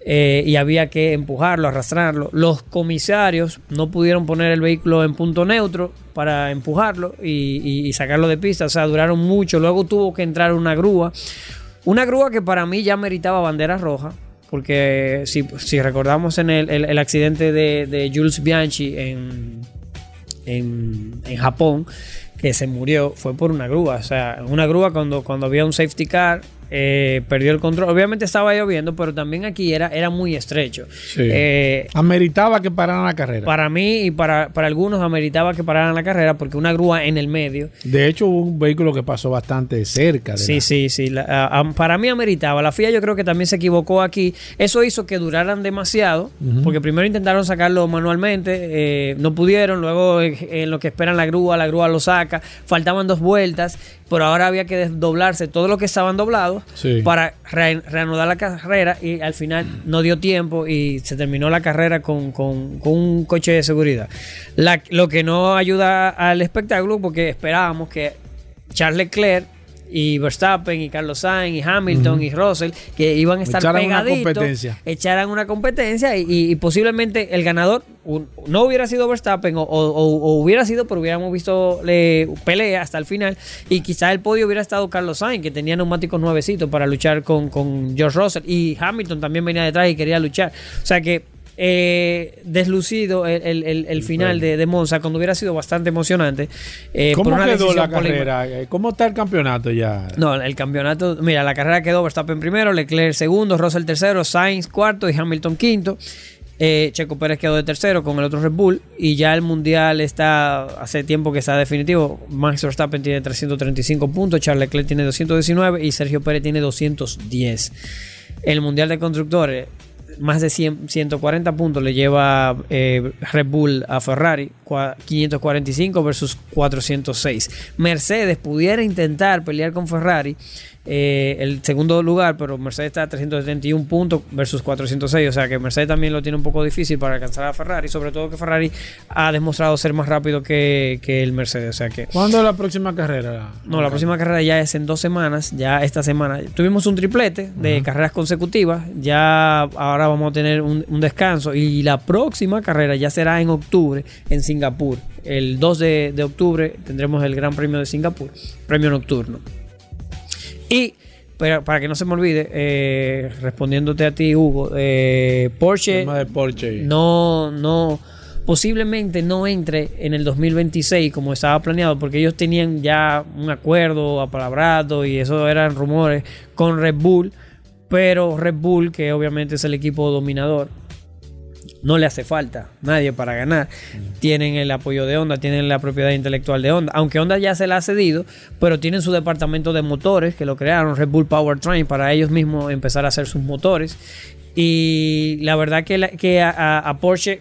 Speaker 18: Eh, y había que empujarlo, arrastrarlo. Los comisarios no pudieron poner el vehículo en punto neutro para empujarlo y, sacarlo de pista. O sea, duraron mucho. Luego tuvo que entrar una grúa. Una grúa que para mí ya meritaba bandera roja. Porque si, si recordamos en el, el- el accidente de, de Jules Bianchi en, en, en Japón que se murió fue por una grúa. O sea, una grúa cuando, cuando había un safety car eh, perdió el control. Obviamente estaba lloviendo, pero también aquí era, era muy estrecho.
Speaker 3: Sí.
Speaker 18: Eh,
Speaker 3: Ameritaba que pararan la carrera.
Speaker 18: para mí y para, para algunos ameritaba que pararan la carrera porque una grúa en el medio
Speaker 3: De hecho, hubo un vehículo que pasó bastante cerca. De
Speaker 18: Sí,
Speaker 3: la-
Speaker 18: sí, sí. a- para mí ameritaba. La FIA yo creo que también se equivocó aquí. Eso hizo que duraran demasiado, porque primero intentaron sacarlo manualmente, eh, no pudieron, luego eh, en lo que esperan la grúa, la grúa lo saca, faltaban dos vueltas, pero ahora había que desdoblarse todo lo que estaban doblados para reanudar la carrera y al final no dio tiempo y se terminó la carrera con, un coche de seguridad. lo que no ayuda al espectáculo porque esperábamos que Charles Leclerc y Verstappen y Carlos Sainz y Hamilton y Russell que iban a estar echaran pegaditos, una echaran una competencia y, posiblemente el ganador no hubiera sido Verstappen o, hubiera sido, pero hubiéramos visto pelea hasta el final y quizá el podio hubiera estado Carlos Sainz que tenía neumáticos nuevecitos para luchar con, con George Russell y Hamilton también venía detrás y quería luchar. O sea que eh, deslucido el, final de, de, Monza cuando hubiera sido bastante emocionante.
Speaker 3: Eh, ¿Cómo quedó la carrera? Eh, ¿Cómo está el campeonato ya?
Speaker 18: No, el campeonato, mira, la carrera quedó Verstappen primero, Leclerc segundo, Russell tercero, Sainz cuarto y Hamilton quinto. Eh, Checo Pérez quedó de tercero con el otro Red Bull y ya el mundial está hace tiempo que está definitivo. Max Verstappen tiene 335 puntos, Charles Leclerc tiene 219 y Sergio Pérez tiene 210. El mundial de constructores más de 140 puntos le lleva eh, Red Bull a Ferrari, 545 versus 406. Mercedes pudiera intentar pelear con Ferrari eh, el segundo lugar, pero Mercedes está a 371 puntos versus 406, o sea que Mercedes también lo tiene un poco difícil para alcanzar a Ferrari, sobre todo que Ferrari ha demostrado ser más rápido que, el Mercedes, o sea que...
Speaker 3: ¿Cuándo es la próxima carrera?
Speaker 18: No, la próxima carrera ya es en dos semanas, ya esta semana. Tuvimos un triplete de carreras consecutivas, ya ahora vamos a tener un, descanso y la próxima carrera ya será en octubre en Singapur. El 2 de, de octubre tendremos el Gran Premio de Singapur, premio nocturno. Y pero para que no se me olvide, eh, respondiéndote a ti, Hugo, eh, Porsche, no, no, posiblemente no entre en el 2026 como estaba planeado, porque ellos tenían ya un acuerdo apalabrado y eso eran rumores con Red Bull, pero Red Bull, que obviamente es el equipo dominador, no le hace falta nadie para ganar. Tienen el apoyo de Honda, tienen la propiedad intelectual de Honda, aunque Honda ya se la ha cedido, pero tienen su departamento de motores que lo crearon, Red Bull Powertrain, para ellos mismos empezar a hacer sus motores. Y la verdad que, que a Porsche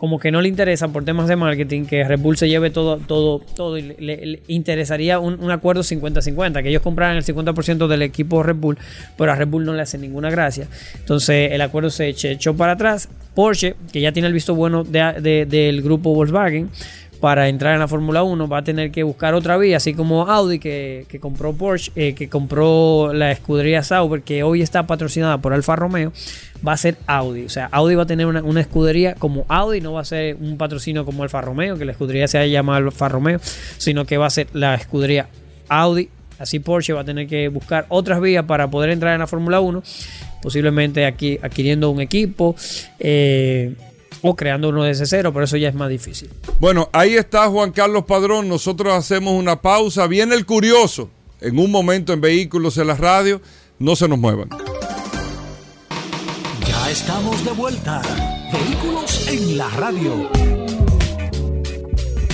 Speaker 18: como que no le interesa por temas de marketing que Red Bull se lleve todo, todo, todo y le, interesaría un, acuerdo 50-50, que ellos compraran el 50% del equipo Red Bull, pero a Red Bull no le hace ninguna gracia. Entonces el acuerdo se echó para atrás. Porsche, que ya tiene el visto bueno del grupo Volkswagen, para entrar en la Fórmula 1 va a tener que buscar otra vía, así como Audi que, compró Porsche, eh, que compró la escudería Sauber, que hoy está patrocinada por Alfa Romeo, va a ser Audi. O sea, Audi va a tener una, escudería como Audi, no va a ser un patrocinio como Alfa Romeo, que la escudería se llama Alfa Romeo, sino que va a ser la escudería Audi. Así Porsche va a tener que buscar otras vías para poder entrar en la Fórmula 1, posiblemente aquí adquiriendo un equipo. Eh, o creando uno desde cero, pero eso ya es más difícil.
Speaker 2: Bueno, ahí está Juan Carlos Padrón. Nosotros hacemos una pausa. Viene el curioso en un momento en Vehículos en la Radio. No se nos muevan.
Speaker 1: Ya estamos de vuelta. Vehículos en la Radio.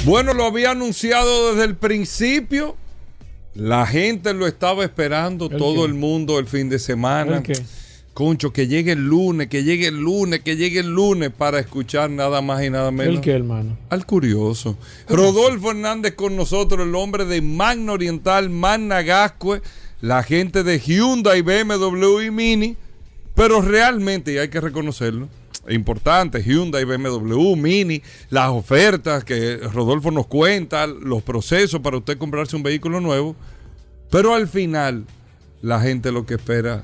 Speaker 2: Bueno, lo había anunciado desde el principio. La gente lo estaba esperando, todo el mundo el fin de semana. Concho, que llegue el lunes, que llegue el lunes, que llegue el lunes para escuchar nada más y nada menos.
Speaker 3: ¿El qué, hermano?
Speaker 2: Al curioso. Rodolfo Hernández con nosotros, el hombre de Magna Oriental, Magna Gascue, la gente de Hyundai, BMW y Mini. Pero realmente, y hay que reconocerlo, es importante, Hyundai, BMW, Mini, las ofertas que Rodolfo nos cuenta, los procesos para usted comprarse un vehículo nuevo. Pero al final, la gente lo que espera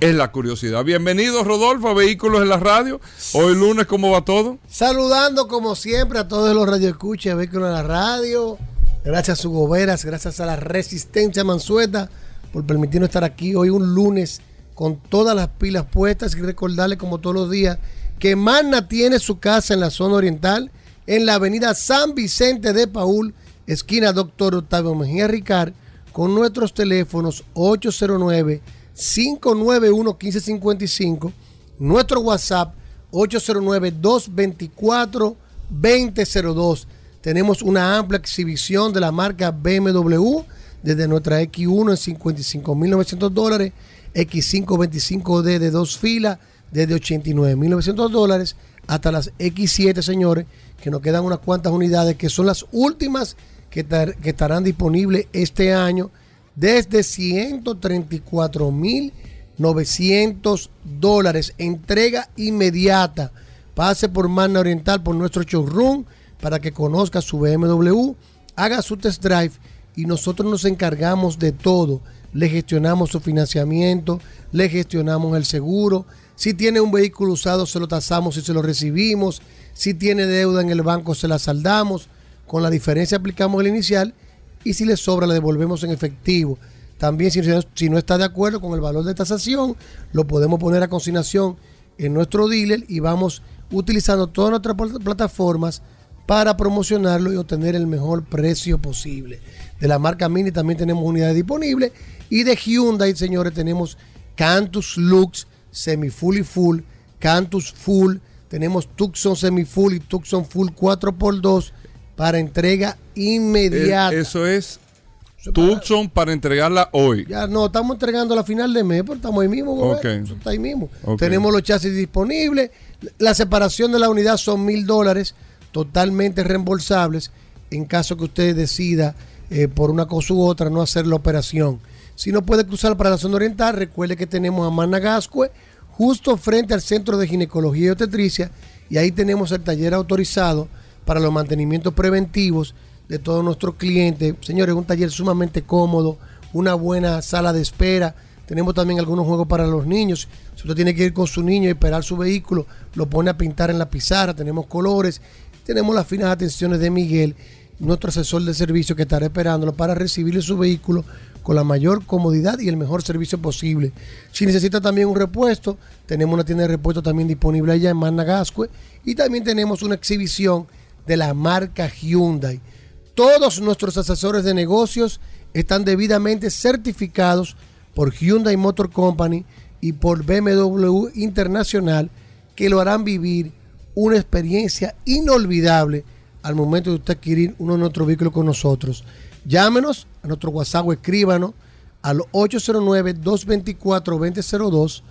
Speaker 2: es la curiosidad. Bienvenido Rodolfo a Vehículos en la Radio. Hoy lunes, ¿cómo va todo?
Speaker 19: Saludando como siempre a todos los radioescuchas de Vehículos en la Radio. Gracias a su goberas, gracias a la Resistencia Mansueta por permitirnos estar aquí hoy un lunes con todas las pilas puestas y recordarle como todos los días que Magna tiene su casa en la zona oriental, en la avenida San Vicente de Paul, esquina Doctor Octavio Mejía Ricard, con nuestros teléfonos 809 591-1555. Nuestro WhatsApp 809-224-2002. Tenemos una amplia exhibición de la marca BMW desde nuestra X1 en 55.900 dólares, X525D de dos filas desde 89.900 dólares hasta las X7, señores, que nos quedan unas cuantas unidades que son las últimas que, que estarán disponibles este año desde 134.900 dólares. Entrega inmediata. Pase por Magna Oriental, por nuestro showroom, para que conozca su BMW, haga su test drive y nosotros nos encargamos de todo. Le gestionamos su financiamiento, le gestionamos el seguro. Si tiene un vehículo usado, se lo tasamos y se lo recibimos. Si tiene deuda en el banco, se la saldamos. Con la diferencia aplicamos el inicial y si le sobra, le devolvemos en efectivo. También, si no, está de acuerdo con el valor de tasación, lo podemos poner a consignación en nuestro dealer y vamos utilizando todas nuestras pl- plataformas para promocionarlo y obtener el mejor precio posible. De la marca Mini también tenemos unidades disponibles y de Hyundai, señores, tenemos Cantus Lux semi full y full, Cantus Full, tenemos Tucson semi full y Tucson Full 4x2 para entrega inmediata.
Speaker 2: Eh, eso es Tucson para entregarla hoy.
Speaker 19: Ya no, estamos entregando a la final de mes, pero estamos ahí mismo. Gobert.
Speaker 2: Ok.
Speaker 19: Eso está ahí mismo. Tenemos los chasis disponibles. La separación de la unidad son mil dólares, totalmente reembolsables, en caso que usted decida, eh, por una cosa u otra, no hacer la operación. Si no puede cruzar para la zona oriental, recuerde que tenemos a Managascue, justo frente al Centro de Ginecología y Obstetricia, y ahí tenemos el taller autorizado para los mantenimientos preventivos de todos nuestros clientes. Señores, un taller sumamente cómodo, una buena sala de espera. Tenemos también algunos juegos para los niños. Si usted tiene que ir con su niño y esperar su vehículo, lo pone a pintar en la pizarra. Tenemos colores. Tenemos las finas atenciones de Miguel, nuestro asesor de servicio que estará esperándolo para recibirle su vehículo con la mayor comodidad y el mejor servicio posible. Si necesita también un repuesto, tenemos una tienda de repuesto también disponible allá en Managascue y también tenemos una exhibición de la marca Hyundai. Todos nuestros asesores de negocios están debidamente certificados por Hyundai Motor Company y por BMW Internacional que lo harán vivir una experiencia inolvidable al momento de usted adquirir uno de nuestros vehículos con nosotros. Llámenos a nuestro WhatsApp o escríbanos al 809-224-2002,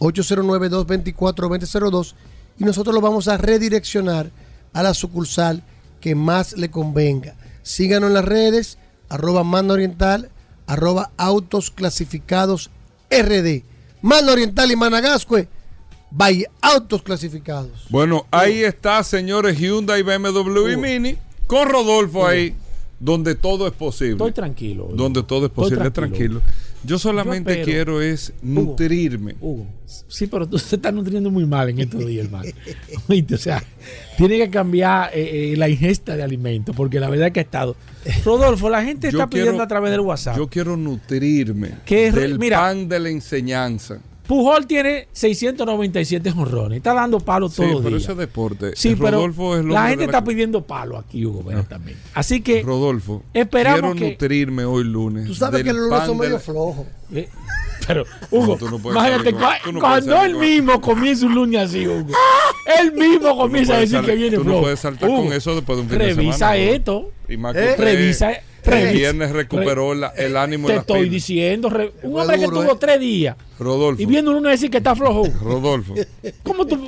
Speaker 19: 809-224-2002 y nosotros lo vamos a redireccionar a la sucursal que más le convenga. Síganos en las redes, arroba Manda Oriental, arroba Autos Clasificados RD. Manda Oriental y Managascue, by Autos Clasificados.
Speaker 2: Bueno, ahí está, señores, Hyundai, BMW y Mini, con Rodolfo ahí, donde todo es posible.
Speaker 3: Estoy tranquilo.
Speaker 2: Donde todo es
Speaker 3: Estoy
Speaker 2: posible,
Speaker 3: tranquilo.
Speaker 2: tranquilo. Yo solamente
Speaker 3: Yo
Speaker 2: quiero es nutrirme.
Speaker 3: Hugo, sí, pero tú se estás nutriendo muy mal en estos días, hermano. <laughs> O sea, tiene que cambiar eh, eh, la ingesta de alimentos, porque la verdad es que ha estado. Rodolfo, la gente
Speaker 2: Yo
Speaker 3: está pidiendo a través del WhatsApp.
Speaker 2: Yo quiero nutrirme
Speaker 3: Que,
Speaker 2: del
Speaker 3: mira,
Speaker 2: pan de la enseñanza.
Speaker 3: Pujol tiene 697 jonrones. Está dando palos
Speaker 2: Sí,
Speaker 3: todos los
Speaker 2: pero
Speaker 3: días.
Speaker 2: eso es deporte.
Speaker 3: Sí, pero
Speaker 2: Rodolfo es el
Speaker 3: la gente
Speaker 2: la
Speaker 3: está pidiendo palo aquí, Hugo, Vera, también. Así que
Speaker 2: Rodolfo,
Speaker 3: esperamos
Speaker 2: quiero
Speaker 3: que-
Speaker 2: nutrirme hoy lunes.
Speaker 19: Tú sabes que los lunes son medio
Speaker 2: la-
Speaker 19: flojos.
Speaker 3: Eh, Pero, Hugo,
Speaker 2: No, no
Speaker 3: imagínate,
Speaker 2: salir no
Speaker 3: cuando él mismo comienza un lunes así, Hugo, <laughs> él mismo
Speaker 2: no
Speaker 3: comienza a decir que viene
Speaker 2: Tú no
Speaker 3: flojo.
Speaker 2: puedes saltar
Speaker 3: Hugo,
Speaker 2: con eso después de un fin de semana.
Speaker 3: Revisa esto.
Speaker 2: Y más
Speaker 3: Eh,
Speaker 2: que usted,
Speaker 3: revisa,
Speaker 2: El viernes recuperó la- el ánimo
Speaker 3: Te estoy
Speaker 2: pilas.
Speaker 3: diciendo, re- un hombre que tuvo
Speaker 19: eh.
Speaker 3: tres días
Speaker 2: Rodolfo.
Speaker 3: y viendo un lunes decir que está flojo. <laughs>
Speaker 2: Rodolfo.
Speaker 3: ¿Cómo tú?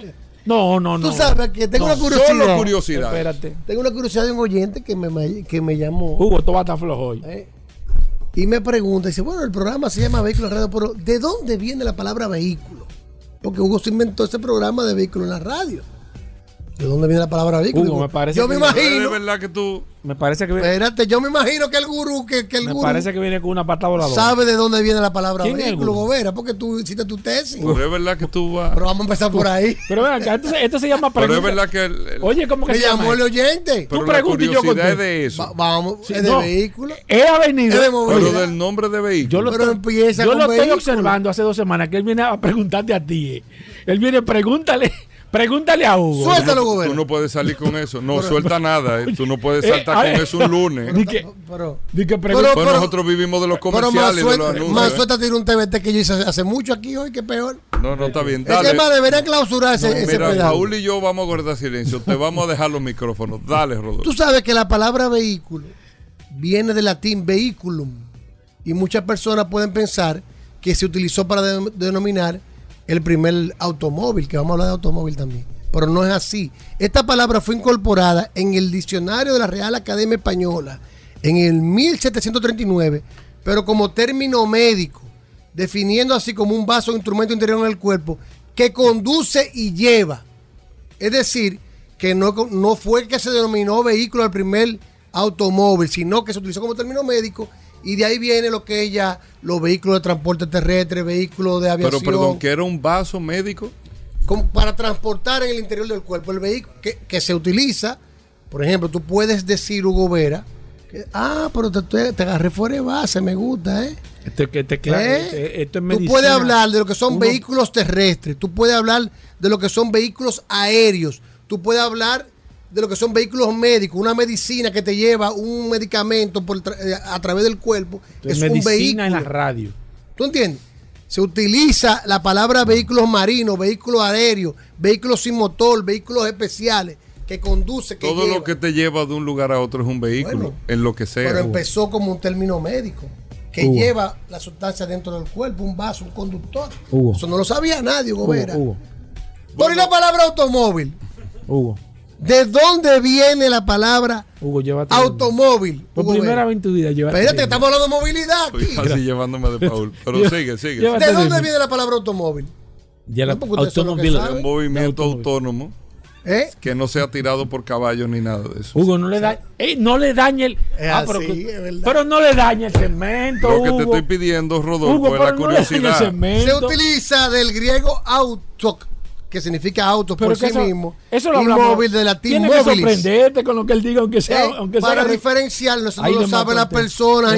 Speaker 3: No, no, no.
Speaker 19: Tú sabes que tengo
Speaker 3: No,
Speaker 19: una curiosidad.
Speaker 2: Solo curiosidad.
Speaker 3: Espérate.
Speaker 19: Tengo una curiosidad de un oyente que me, que me llamó
Speaker 3: Hugo, tú vas a estar flojo hoy.
Speaker 19: eh, y me pregunta, dice, bueno, el programa se llama Vehículo en la Radio, pero ¿de dónde viene la palabra vehículo? Porque Hugo se inventó ese programa de vehículo en la radio. ¿De dónde viene la palabra vehículo?
Speaker 3: Me parece
Speaker 19: yo
Speaker 3: que-
Speaker 19: me
Speaker 2: ¿Es
Speaker 19: imagino,
Speaker 2: verdad que tú
Speaker 3: Me parece que viene,
Speaker 19: espérate, yo me imagino que el gurú, que, que el
Speaker 3: me
Speaker 19: gurú
Speaker 3: parece que viene con una pata voladora.
Speaker 19: sabe de dónde viene la palabra
Speaker 3: ¿Quién es el
Speaker 19: vehículo? Gobera, porque tú hiciste tu tesis.
Speaker 2: Pero es verdad que tú vas.
Speaker 19: Pero vamos a empezar por ahí.
Speaker 3: Pero ven acá, esto, se- esto se llama
Speaker 2: Pero es
Speaker 3: pregunta.
Speaker 2: verdad que. el- el-
Speaker 3: Oye, ¿cómo que se llama?
Speaker 19: llamó el oyente.
Speaker 2: pero
Speaker 3: tú
Speaker 2: la
Speaker 3: pregunta y yo
Speaker 2: curiosidad es de eso.
Speaker 19: Va- vamos,
Speaker 3: Sí,
Speaker 19: es de
Speaker 3: no.
Speaker 19: vehículo.
Speaker 3: He venido.
Speaker 19: Es de movilidad.
Speaker 2: pero del nombre de
Speaker 3: Yo
Speaker 2: vehículo.
Speaker 3: lo,
Speaker 19: Pero
Speaker 3: estoy-
Speaker 19: empieza
Speaker 3: yo
Speaker 19: con
Speaker 3: lo estoy observando hace dos semanas que él viene a preguntarte a ti. eh. Él viene, pregúntale, pregúntale a Hugo.
Speaker 19: Suéltalo,
Speaker 2: Tú
Speaker 19: Gobera.
Speaker 2: no puedes salir con eso. No suelta nada. eh. Tú no puedes
Speaker 3: Eh,
Speaker 2: saltar con eso un lunes.
Speaker 3: Di que,
Speaker 19: Pero,
Speaker 3: di que
Speaker 19: Pero-
Speaker 2: Pues nosotros vivimos de los
Speaker 19: pero más
Speaker 2: comerciales y de los
Speaker 19: suelta,
Speaker 2: anuncios.
Speaker 19: más
Speaker 2: ¿eh?
Speaker 19: suelta tiene un TBT que yo hice hace mucho aquí hoy, que peor.
Speaker 2: No, no está bien.
Speaker 19: Es
Speaker 2: Dale.
Speaker 19: que más debería clausurar ese, ese
Speaker 2: Mira. Paul y yo vamos a guardar silencio. Te vamos a dejar los micrófonos. Dale, Rodolfo.
Speaker 19: Tú sabes que la palabra vehículo viene del latín vehiculum y muchas personas pueden pensar que se utilizó para de- denominar el primer automóvil, que vamos a hablar de automóvil también. Pero no es así. Esta palabra fue incorporada en el diccionario de la Real Academia Española en el 1739, pero como término médico, definiendo así como un vaso o instrumento interior en el cuerpo que conduce y lleva. Es decir, que no, no fue que se denominó vehículo al primer automóvil, sino que se utilizó como término médico y de ahí viene lo que es ya los vehículos de transporte terrestre, vehículos de aviación.
Speaker 2: Pero perdón, que era un vaso médico.
Speaker 19: Como para transportar en el interior del cuerpo el vehículo que, que se utiliza. Por ejemplo, tú puedes decir, Hugo Vera, que, ah, pero te, te, agarré fuera de base, me gusta, ¿eh?
Speaker 3: Este, este, claro,
Speaker 19: ¿Eh?
Speaker 3: este- esto es
Speaker 19: Tú
Speaker 3: medicina.
Speaker 19: puedes hablar de lo que son
Speaker 3: Uno-
Speaker 19: vehículos terrestres, tú puedes hablar de lo que son vehículos aéreos, tú puedes hablar de lo que son vehículos médicos, una medicina que te lleva un medicamento por tra- eh, a través del cuerpo,
Speaker 3: Esto es
Speaker 19: es un
Speaker 3: medicina
Speaker 19: vehículo.
Speaker 3: en la radio.
Speaker 19: ¿Tú entiendes? Se utiliza la palabra vehículos marinos, vehículos aéreos, vehículos sin motor, vehículos especiales que conduce, que
Speaker 2: Todo
Speaker 19: lleva.
Speaker 2: lo que te lleva de un lugar a otro es un vehículo,
Speaker 19: Bueno,
Speaker 2: en lo que sea.
Speaker 19: Pero empezó como un término médico que
Speaker 2: Hugo.
Speaker 19: lleva la sustancia dentro del cuerpo, un vaso, un conductor.
Speaker 3: Hugo.
Speaker 19: Eso no lo sabía nadie, Hugo Vera.
Speaker 3: Hugo,
Speaker 19: Por ahí la palabra automóvil.
Speaker 3: Hugo,
Speaker 19: ¿De dónde viene la palabra
Speaker 3: Hugo, llévate.
Speaker 19: automóvil?
Speaker 3: Por
Speaker 19: Hugo
Speaker 3: primera vez en tu vida, llévate.
Speaker 19: Espérate, que estamos hablando de movilidad aquí.
Speaker 2: Estoy casi llevándome de Paul. Pero sigue, sigue.
Speaker 3: llévate
Speaker 19: ¿De dónde viene la palabra automóvil?
Speaker 3: Ya la automóvil.
Speaker 2: un movimiento autónomo
Speaker 19: ¿Eh?
Speaker 2: que no sea tirado por caballos ni nada de eso.
Speaker 3: Hugo, no le da, no le dañe el.
Speaker 19: Es
Speaker 3: ah, pero,
Speaker 19: así,
Speaker 3: que-
Speaker 19: es verdad.
Speaker 3: pero no le dañe el segmento.
Speaker 2: Lo que te estoy pidiendo, Rodolfo,
Speaker 3: Hugo,
Speaker 2: es la
Speaker 3: no
Speaker 2: curiosidad.
Speaker 19: Se utiliza del griego auto, que significa auto
Speaker 3: Pero
Speaker 19: por sí
Speaker 3: eso,
Speaker 19: mismo.
Speaker 3: eso lo
Speaker 19: y
Speaker 3: hablamos.
Speaker 19: móvil de latín
Speaker 3: Tiene que sorprenderte con lo que él diga, aunque sea.
Speaker 19: Eh,
Speaker 3: aunque sea
Speaker 19: para
Speaker 3: que-
Speaker 19: diferenciar, no, eso no lo sabe la persona.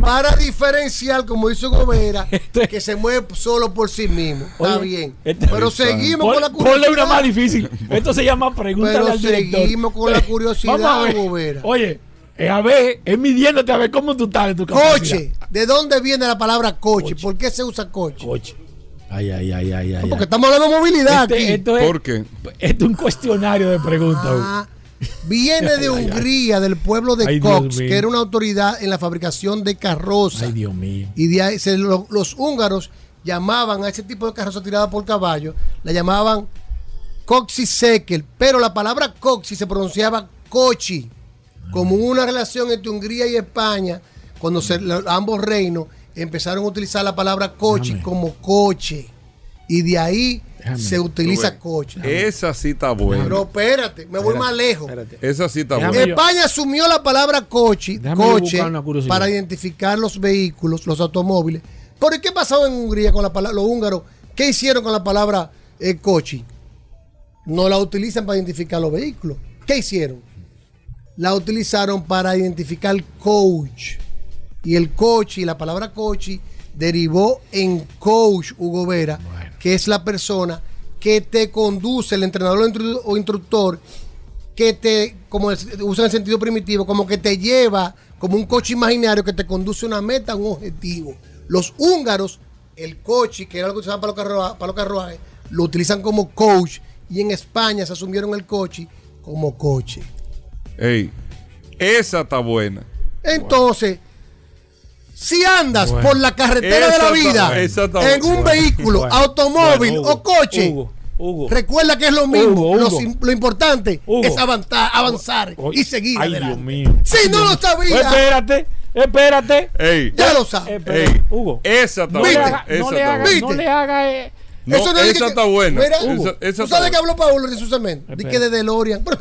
Speaker 19: Para diferenciar, como dice Gobera, <laughs> que se mueve solo por sí mismo. Está bien.
Speaker 3: este-
Speaker 19: Pero seguimos con la
Speaker 3: Ponle
Speaker 19: curiosidad.
Speaker 3: una más difícil. Esto se llama pregunta
Speaker 19: Pero
Speaker 3: al director.
Speaker 19: seguimos con la curiosidad, <laughs>
Speaker 3: Vamos a ver.
Speaker 19: Gobera.
Speaker 3: Oye, a ver, es midiéndote a ver cómo tú estás en tu capacidad.
Speaker 19: Coche. ¿De dónde viene la palabra coche? ¿Por qué se usa coche?
Speaker 3: Coche. Ay, ay, ay, ay, ay.
Speaker 19: Porque estamos hablando de movilidad
Speaker 3: Este-
Speaker 19: aquí.
Speaker 3: esto es,
Speaker 2: ¿Por qué?
Speaker 3: Esto es un cuestionario de preguntas.
Speaker 19: Ah, Viene de Hungría, del pueblo de Cox, que era una autoridad en la fabricación de carrozas.
Speaker 3: Ay, Dios mío.
Speaker 19: Y de ahí se lo- los húngaros llamaban a ese tipo de carroza tirada por caballo, la llamaban coxisekel, pero la palabra coxi se pronunciaba cochi, como una relación entre Hungría y España, cuando se- ambos reinos empezaron a utilizar la palabra cochi como coche, y de ahí se utiliza coche.
Speaker 2: Esa sí está buena.
Speaker 19: Pero espérate, me voy más lejos.
Speaker 2: Esa sí está
Speaker 3: Déjame
Speaker 2: buena.
Speaker 19: España asumió la palabra coche, coche para identificar los vehículos, los automóviles. ¿Por qué pasó en Hungría con la palabra, los húngaros? ¿Qué hicieron con la palabra eh, coche? No la utilizan para identificar los vehículos. ¿Qué hicieron? La utilizaron para identificar coach. Y el coche y la palabra coche derivó en coach, Hugo Vera, que es la persona que te conduce, el entrenador o instru- o instructor, que te, como es- usa en el sentido primitivo, como que te lleva como un coche imaginario que te conduce a una meta, a un objetivo. Los húngaros, el coche, que era lo que usaban para los, carrua- para los carruajes, lo utilizan como coach y en España se asumieron el coche como coche.
Speaker 2: Ey, esa está buena.
Speaker 19: Entonces, si andas
Speaker 2: Bueno.
Speaker 19: por la carretera de la vida
Speaker 2: está
Speaker 19: en un vehículo,
Speaker 3: Bueno.
Speaker 19: automóvil
Speaker 3: Bueno, Hugo,
Speaker 19: o coche,
Speaker 3: Hugo, Hugo.
Speaker 19: recuerda que es lo mismo.
Speaker 3: Hugo,
Speaker 19: Lo importante
Speaker 3: Hugo.
Speaker 19: es avanzar, avanzar y seguir
Speaker 3: Ay,
Speaker 19: adelante.
Speaker 3: Dios mío.
Speaker 19: Si no lo sabía,
Speaker 3: Pues espérate, espérate.
Speaker 2: Ey,
Speaker 19: ya lo sabes.
Speaker 2: Ey,
Speaker 3: Hugo.
Speaker 2: esa está
Speaker 3: No le haga, no le
Speaker 2: está
Speaker 3: haga,
Speaker 2: buena.
Speaker 3: no
Speaker 19: ¿Viste?
Speaker 3: le haga. eh,
Speaker 2: No,
Speaker 19: Eso no es
Speaker 2: esa
Speaker 19: que-
Speaker 2: está buena.
Speaker 19: Mira, Hugo,
Speaker 2: esa
Speaker 19: ¿tú
Speaker 2: está
Speaker 19: sabes que
Speaker 2: buena.
Speaker 19: habló Paulo de su cemento? Di que de DeLorean. Pero,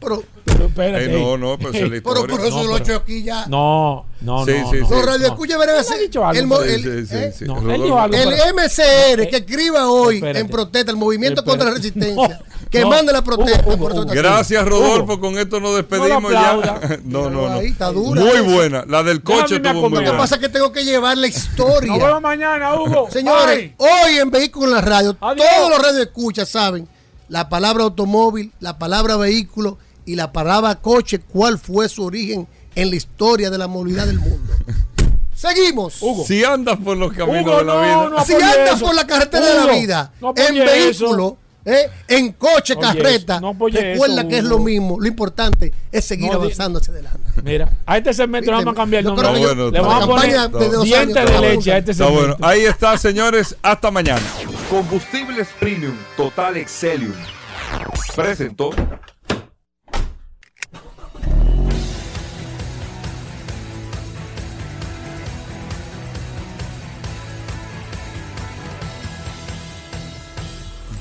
Speaker 19: pero,
Speaker 3: Pero espérate.
Speaker 2: Ey, no, no, pero es la
Speaker 19: pero,
Speaker 2: historia.
Speaker 19: pero eso
Speaker 3: No,
Speaker 19: lo he
Speaker 3: pero-
Speaker 19: hecho aquí ya.
Speaker 3: No, no,
Speaker 2: Sí,
Speaker 3: no.
Speaker 2: sí,
Speaker 3: no.
Speaker 2: sí.
Speaker 19: Los radioescuchas verán
Speaker 3: algo,
Speaker 19: el,
Speaker 3: pero-
Speaker 19: ¿eh?
Speaker 3: No, pero-
Speaker 19: MCR que escriba hoy
Speaker 3: Espérate.
Speaker 19: en protesta, el movimiento
Speaker 3: Espérate.
Speaker 19: contra la resistencia, que
Speaker 3: No.
Speaker 19: mande la protesta.
Speaker 3: Hugo, Hugo,
Speaker 19: por eso
Speaker 3: Hugo.
Speaker 19: está
Speaker 2: Gracias, Rodolfo.
Speaker 3: Hugo.
Speaker 2: Con esto nos
Speaker 3: No
Speaker 2: despedimos ya. <laughs> No, no, no.
Speaker 19: Ahí está dura
Speaker 2: Muy
Speaker 19: esa.
Speaker 2: buena. La del coche estuvo muy
Speaker 3: comer.
Speaker 19: Lo que
Speaker 2: buena.
Speaker 19: pasa es que tengo que llevar la historia.
Speaker 3: Nos vemos mañana, Hugo.
Speaker 19: Señores,
Speaker 3: Bye.
Speaker 19: hoy en Vehículos en la Radio,
Speaker 3: Adiós.
Speaker 19: todos los radioescuchas saben la palabra automóvil, la palabra vehículo y la palabra coche, cuál fue su origen en la historia de la movilidad del mundo. <laughs> Seguimos.
Speaker 2: Si andas por los caminos
Speaker 3: Hugo,
Speaker 2: de la
Speaker 3: no,
Speaker 2: vida.
Speaker 3: no
Speaker 19: si andas
Speaker 3: eso.
Speaker 19: por la carretera de la vida,
Speaker 3: no
Speaker 19: en vehículo, ¿eh? en coche,
Speaker 3: Oye,
Speaker 19: carreta,
Speaker 3: eso, no apoye
Speaker 19: recuerda
Speaker 3: eso,
Speaker 19: que es lo mismo. Lo importante es seguir
Speaker 3: No,
Speaker 19: avanzando hacia adelante.
Speaker 3: Mira, a este segmento le vamos a cambiar el nombre.
Speaker 19: que
Speaker 2: yo-
Speaker 3: le vamos a poner
Speaker 19: de dos
Speaker 3: dientes
Speaker 19: años,
Speaker 3: de
Speaker 19: todo
Speaker 3: leche a este segmento.
Speaker 2: bueno. Ahí está, señores. Hasta mañana.
Speaker 20: Combustibles Premium Total Excelium. Presentó.